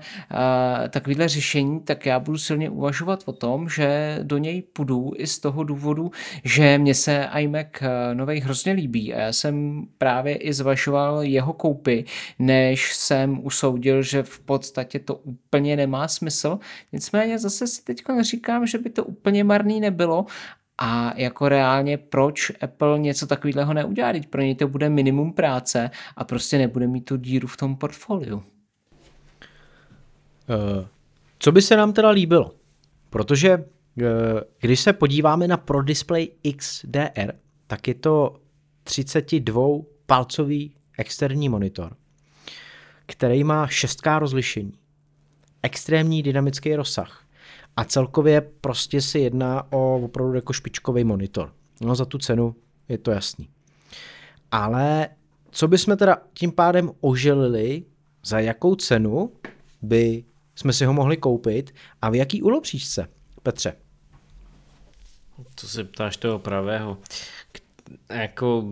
takovýhle řešení, tak já budu silně uvažovat o tom, že do něj půjdu i z toho důvodu, že mě se iMac novej hrozně líbí a já jsem právě i zvažoval jeho koupy, než jsem usoudil, že v podstatě to úplně nemá smysl. Nicméně zase si teď říkám, že by to úplně marný nebylo a jako reálně, proč Apple něco takového neudělá? Teď pro něj to bude minimum práce a prostě nebude mít tu díru v tom portfoliu. Eh, co by se nám teda líbilo? Protože eh, když se podíváme na Pro Display XDR, tak je to 32 palcový externí monitor, který má 6K rozlišení, extrémní dynamický rozsah, a celkově prostě se jedná o opravdu jako špičkový monitor. No za tu cenu je to jasný. Ale co bychom teda tím pádem oželili, za jakou cenu by jsme si ho mohli koupit a v jaký ulopříčce, Petře? To se ptáš toho pravého. Jako,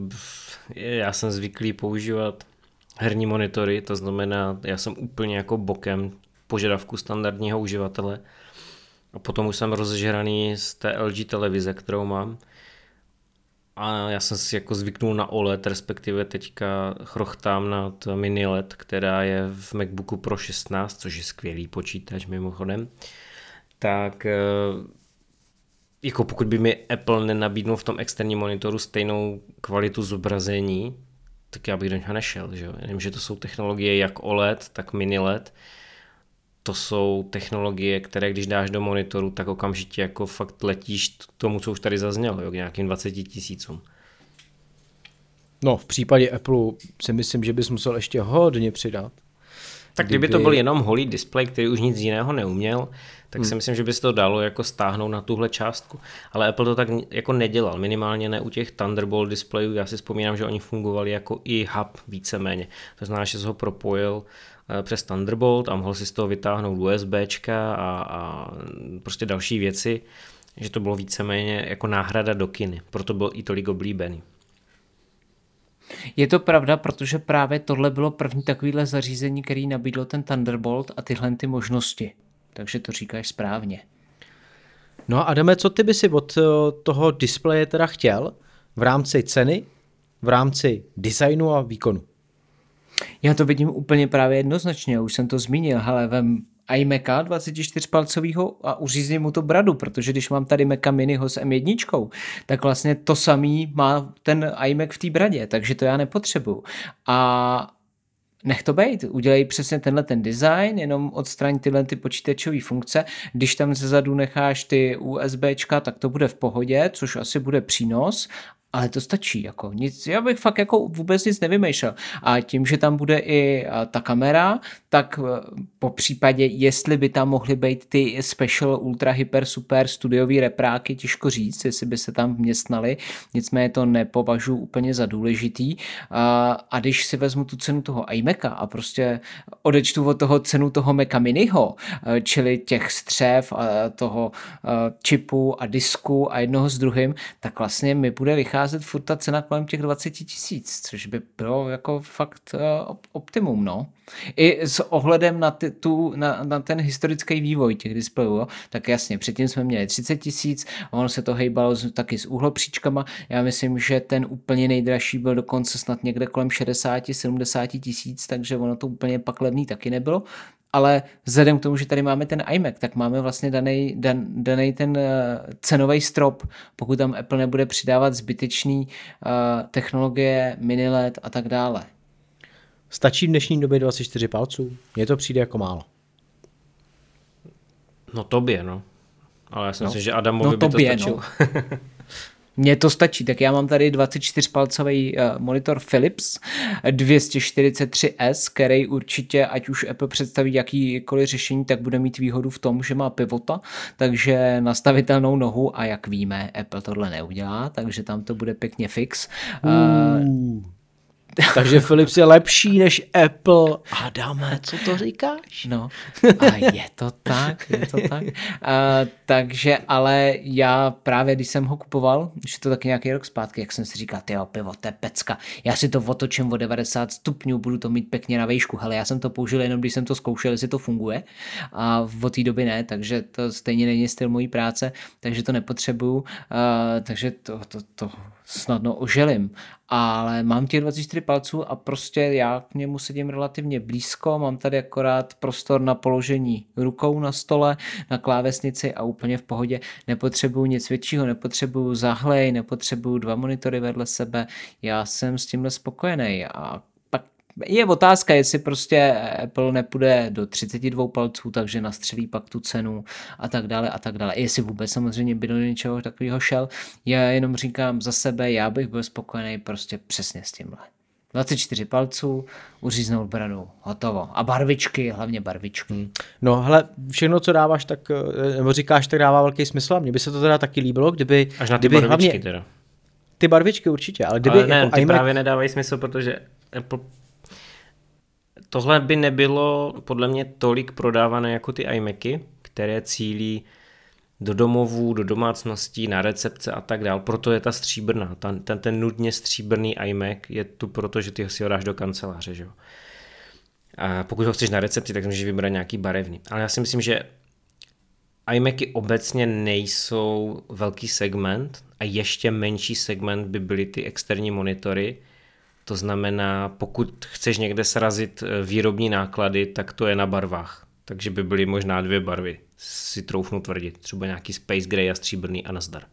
já jsem zvyklý používat herní monitory, to znamená, já jsem úplně jako bokem požadavku standardního uživatele a potom už jsem rozžraný z té LG televize, kterou mám. A já jsem si jako zvyknul na OLED, respektive teďka chrochtám nad mini LED, která je v MacBooku Pro 16, což je skvělý počítač mimochodem. Tak eh, jako pokud by mi Apple nenabídnul v tom externím monitoru stejnou kvalitu zobrazení, tak já bych do něho nešel. Že? Vím, že to jsou technologie jak OLED, tak mini LED, to jsou technologie, které když dáš do monitoru, tak okamžitě jako fakt letíš tomu, co už tady zaznělo, jo, k nějakým 20 tisícům. No, v případě Apple si myslím, že bys musel ještě hodně přidat. Tak kdyby, kdyby to byl jenom holý displej, který už nic jiného neuměl, tak hmm. si myslím, že by se to dalo jako stáhnout na tuhle částku. Ale Apple to tak jako nedělal, minimálně ne u těch Thunderbolt displejů. Já si vzpomínám, že oni fungovali jako i hub víceméně. To znamená, že se ho propojil přes Thunderbolt a mohl si z toho vytáhnout USBčka a, a prostě další věci, že to bylo víceméně jako náhrada do kiny, proto byl i tolik oblíbený. Je to pravda, protože právě tohle bylo první takovýhle zařízení, který nabídl ten Thunderbolt a tyhle ty možnosti. Takže to říkáš správně. No a Adame, co ty by si od eh, toho displeje teda chtěl v rámci ceny, v rámci designu a výkonu? Já to vidím úplně právě jednoznačně, už jsem to zmínil, ale vem iMaca 24-palcového a uřízne mu to bradu, protože když mám tady Maca Miniho s M1, tak vlastně to samý má ten iMac v té bradě, takže to já nepotřebuju. A nech to být, udělej přesně tenhle ten design, jenom odstraň tyhle ty počítačové funkce, když tam zezadu necháš ty USBčka, tak to bude v pohodě, což asi bude přínos ale to stačí, jako nic, já bych fakt jako vůbec nic nevymýšlel. A tím, že tam bude i ta kamera, tak e, po případě, jestli by tam mohly být ty special, ultra, hyper, super studiový repráky, těžko říct, jestli by se tam vměstnaly, nicméně to nepovažuji úplně za důležitý. A, a když si vezmu tu cenu toho iMaca a prostě odečtu od toho cenu toho Maca Miniho, e, čili těch střev a toho e, čipu a disku a jednoho s druhým, tak vlastně mi bude vycházet vycházet furt ta cena kolem těch 20 tisíc, což by bylo jako fakt uh, optimum, no. I s ohledem na, ty, tu, na, na ten historický vývoj těch displejů, jo, tak jasně, předtím jsme měli 30 tisíc, ono se to hejbalo taky s úhlopříčkama, já myslím, že ten úplně nejdražší byl dokonce snad někde kolem 60-70 tisíc, takže ono to úplně pak levný taky nebylo, ale vzhledem k tomu, že tady máme ten iMac, tak máme vlastně daný, dan, daný ten uh, cenový strop, pokud tam Apple nebude přidávat zbytečný uh, technologie, mini LED a tak dále. Stačí v dnešní době 24 palců? Mně to přijde jako málo. No tobě, no. Ale já si no. myslím, že Adamovi no, by tobě, to stačilo. No. (laughs) Mně to stačí, tak já mám tady 24-palcový uh, monitor Philips 243S, který určitě, ať už Apple představí jakýkoliv řešení, tak bude mít výhodu v tom, že má pivota, takže nastavitelnou nohu a jak víme, Apple tohle neudělá, takže tam to bude pěkně fix. Uh, (laughs) takže Philips je lepší než Apple. Adame, co to říkáš? No, a je to tak, je to tak. A, takže, ale já právě, když jsem ho kupoval, už je to taky nějaký rok zpátky, jak jsem si říkal, ty pivo, to je pecka. Já si to otočím o 90 stupňů, budu to mít pěkně na výšku. Hele, já jsem to použil jenom, když jsem to zkoušel, jestli to funguje. A v té doby ne, takže to stejně není styl mojí práce, takže to nepotřebuju. A, takže to, to, to snadno oželím. Ale mám těch 24 palců a prostě já k němu sedím relativně blízko, mám tady akorát prostor na položení rukou na stole, na klávesnici a úplně v pohodě. Nepotřebuju nic většího, nepotřebuju zahlej, nepotřebuju dva monitory vedle sebe. Já jsem s tímhle spokojený a je otázka, jestli prostě Apple nepůjde do 32 palců, takže nastřelí pak tu cenu a tak dále a tak dále. Jestli vůbec samozřejmě by do něčeho takového šel. Já jenom říkám za sebe, já bych byl spokojený prostě přesně s tímhle. 24 palců, uříznout bradu, hotovo. A barvičky, hlavně barvičky. Hmm. No hele, všechno, co dáváš, tak, eh, nebo říkáš, tak dává velký smysl a mně by se to teda taky líbilo, kdyby... Až na ty kdyby barvičky hlavně, teda. Ty barvičky určitě, ale kdyby... Ale ne, jako ty iMac... právě nedávají smysl, protože Apple tohle by nebylo podle mě tolik prodávané jako ty iMacy, které cílí do domovů, do domácností, na recepce a tak dál. Proto je ta stříbrná. Ten, ten, ten nudně stříbrný iMac je tu proto, že ty ho si ho dáš do kanceláře. Že? A pokud ho chceš na recepci, tak můžeš vybrat nějaký barevný. Ale já si myslím, že iMacy obecně nejsou velký segment a ještě menší segment by byly ty externí monitory, to znamená, pokud chceš někde srazit eh, výrobní náklady, tak to je na barvách. Takže by byly možná dvě barvy, si troufnu tvrdit. Třeba nějaký Space Gray a stříbrný a nazdar.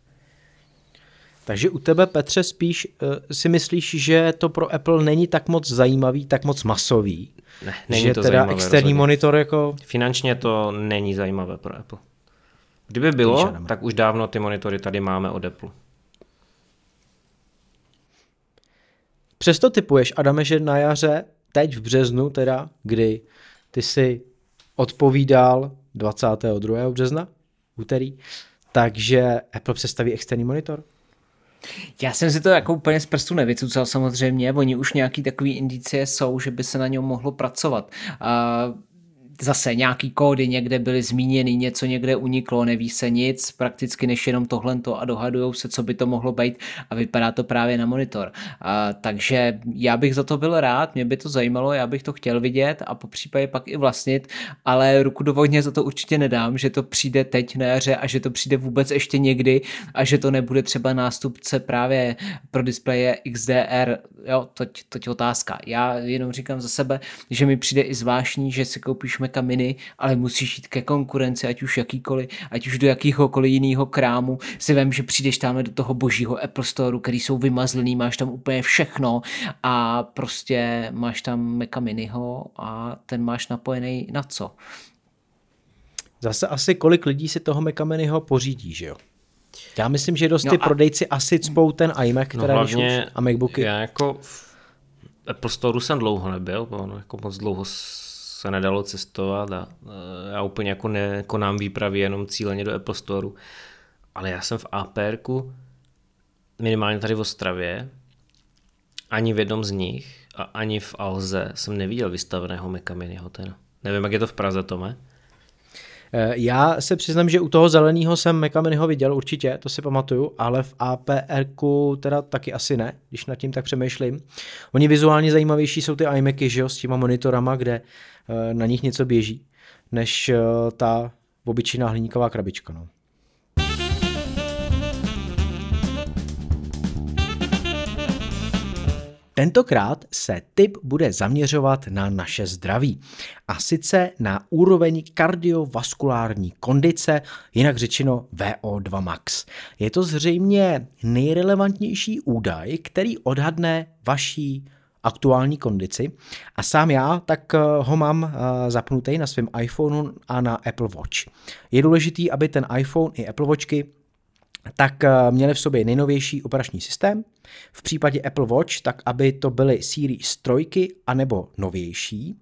Takže u tebe, Petře, spíš uh, si myslíš, že to pro Apple není tak moc zajímavý, tak moc masový? Ne, není že to teda zajímavé, externí rozhodně. monitor jako... Finančně to není zajímavé pro Apple. Kdyby bylo, tak už dávno ty monitory tady máme od Apple. Přesto typuješ, Adame, že na jaře, teď v březnu teda, kdy ty si odpovídal 22. března, úterý, takže Apple představí externí monitor? Já jsem si to jako úplně z prstu nevycucal samozřejmě, oni už nějaký takový indicie jsou, že by se na něm mohlo pracovat. Uh, zase nějaký kódy někde byly zmíněny, něco někde uniklo, neví se nic, prakticky než jenom tohle a dohadujou se, co by to mohlo být a vypadá to právě na monitor. A, takže já bych za to byl rád, mě by to zajímalo, já bych to chtěl vidět a po případě pak i vlastnit, ale ruku do vodně za to určitě nedám, že to přijde teď na jaře a že to přijde vůbec ještě někdy a že to nebude třeba nástupce právě pro displeje XDR, jo, toť, toť otázka. Já jenom říkám za sebe, že mi přijde i zvláštní, že si koupíš Maca Mini, ale musíš jít ke konkurenci, ať už jakýkoliv, ať už do jakýhokoliv jiného krámu. Si vím, že přijdeš tam do toho božího Apple Store, který jsou vymazlený, máš tam úplně všechno a prostě máš tam Maca Miniho a ten máš napojený na co? Zase asi kolik lidí si toho Maca Miniho pořídí, že jo? Já myslím, že dost No ty a- prodejci asi cpou ten iMac, No které hlavně a MacBooky. já jako v Apple Store jsem dlouho nebyl, bo ono jako moc dlouho se nedalo cestovat a eh, já úplně jako nekonám výpravy jenom cíleně do Apple Store. Ale já jsem v APRku, minimálně tady v Ostravě, ani v jednom z nich a ani v Alze jsem neviděl vystaveného Maca Miniho teda. Nevím, jak je to v Praze, Tome. Eh, Já se přiznám, že u toho zeleného jsem Maca Miniho viděl určitě, to si pamatuju, ale v APRku teda taky asi ne, když nad tím tak přemýšlím. Oni vizuálně zajímavější jsou ty iMacy, že jo, s těma monitorama, kde na nich něco běží, než eh, ta obyčejná hliníková krabička. No. Tentokrát se tip bude zaměřovat na naše zdraví a sice na úroveň kardiovaskulární kondice, jinak řečeno VO2 max. Je to zřejmě nejrelevantnější údaj, který odhadne vaší aktuální kondici a sám já tak eh, ho mám eh, zapnutý na svém iPhoneu a na Apple Watch. Je důležitý, aby ten iPhone i Apple Watchky tak eh, měli v sobě nejnovější operační systém. V případě Apple Watch, tak aby to byly Series 3 anebo novější.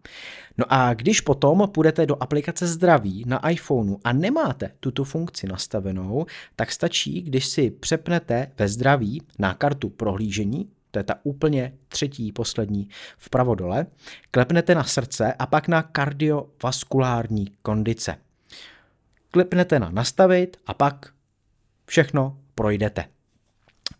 No a když potom půjdete do aplikace zdraví na iPhoneu a nemáte tuto funkci nastavenou, tak stačí, když si přepnete ve zdraví na kartu prohlížení, to je ta úplně třetí, poslední vpravo dole, klepnete na srdce a pak na kardiovaskulární kondice. Klepnete na nastavit a pak všechno projdete.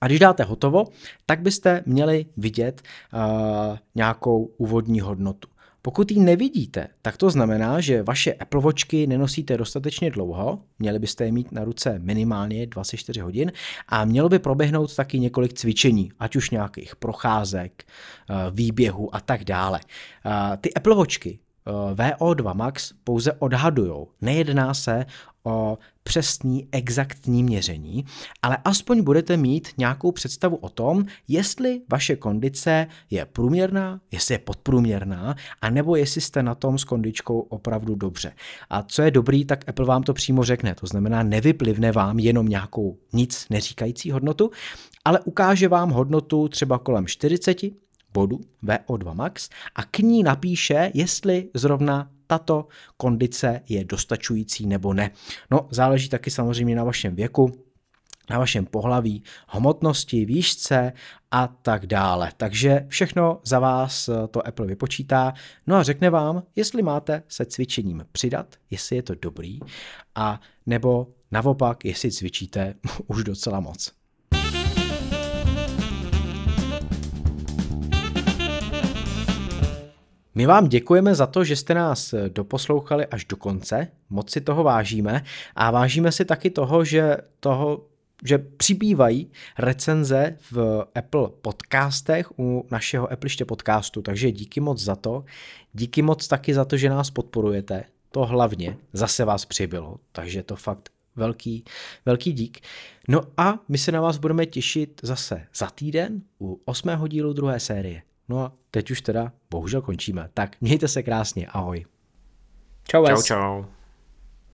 A když dáte hotovo, tak byste měli vidět uh, nějakou úvodní hodnotu. Pokud ji nevidíte, tak to znamená, že vaše Apple Watchky nenosíte dostatečně dlouho, měli byste je mít na ruce minimálně 24 hodin a mělo by proběhnout taky několik cvičení, ať už nějakých procházek, uh, výběhů a tak dále. Uh, ty Apple Watchky VO2 max pouze odhadujou. Nejedná se o přesný, exaktní měření, ale aspoň budete mít nějakou představu o tom, jestli vaše kondice je průměrná, jestli je podprůměrná, anebo jestli jste na tom s kondičkou opravdu dobře. A co je dobrý, tak Apple vám to přímo řekne. To znamená, nevyplivne vám jenom nějakou nic neříkající hodnotu, ale ukáže vám hodnotu třeba kolem 40, bodu VO2 max a k ní napíše, jestli zrovna tato kondice je dostačující nebo ne. No, záleží taky samozřejmě na vašem věku, na vašem pohlaví, hmotnosti, výšce a tak dále. Takže všechno za vás to Apple vypočítá, no a řekne vám, jestli máte se cvičením přidat, jestli je to dobrý, a nebo naopak, jestli cvičíte (laughs) už docela moc. My vám děkujeme za to, že jste nás doposlouchali až do konce, moc si toho vážíme a vážíme si taky toho, že toho že přibývají recenze v Apple podcastech u našeho Appleiště podcastu, takže díky moc za to. Díky moc taky za to, že nás podporujete. To hlavně zase vás přibylo, takže to fakt velký, velký dík. No a my se na vás budeme těšit zase za týden u osmého dílu druhé série. No a teď už teda bohužel končíme. Tak mějte se krásně, ahoj. Čau, Čau, čau.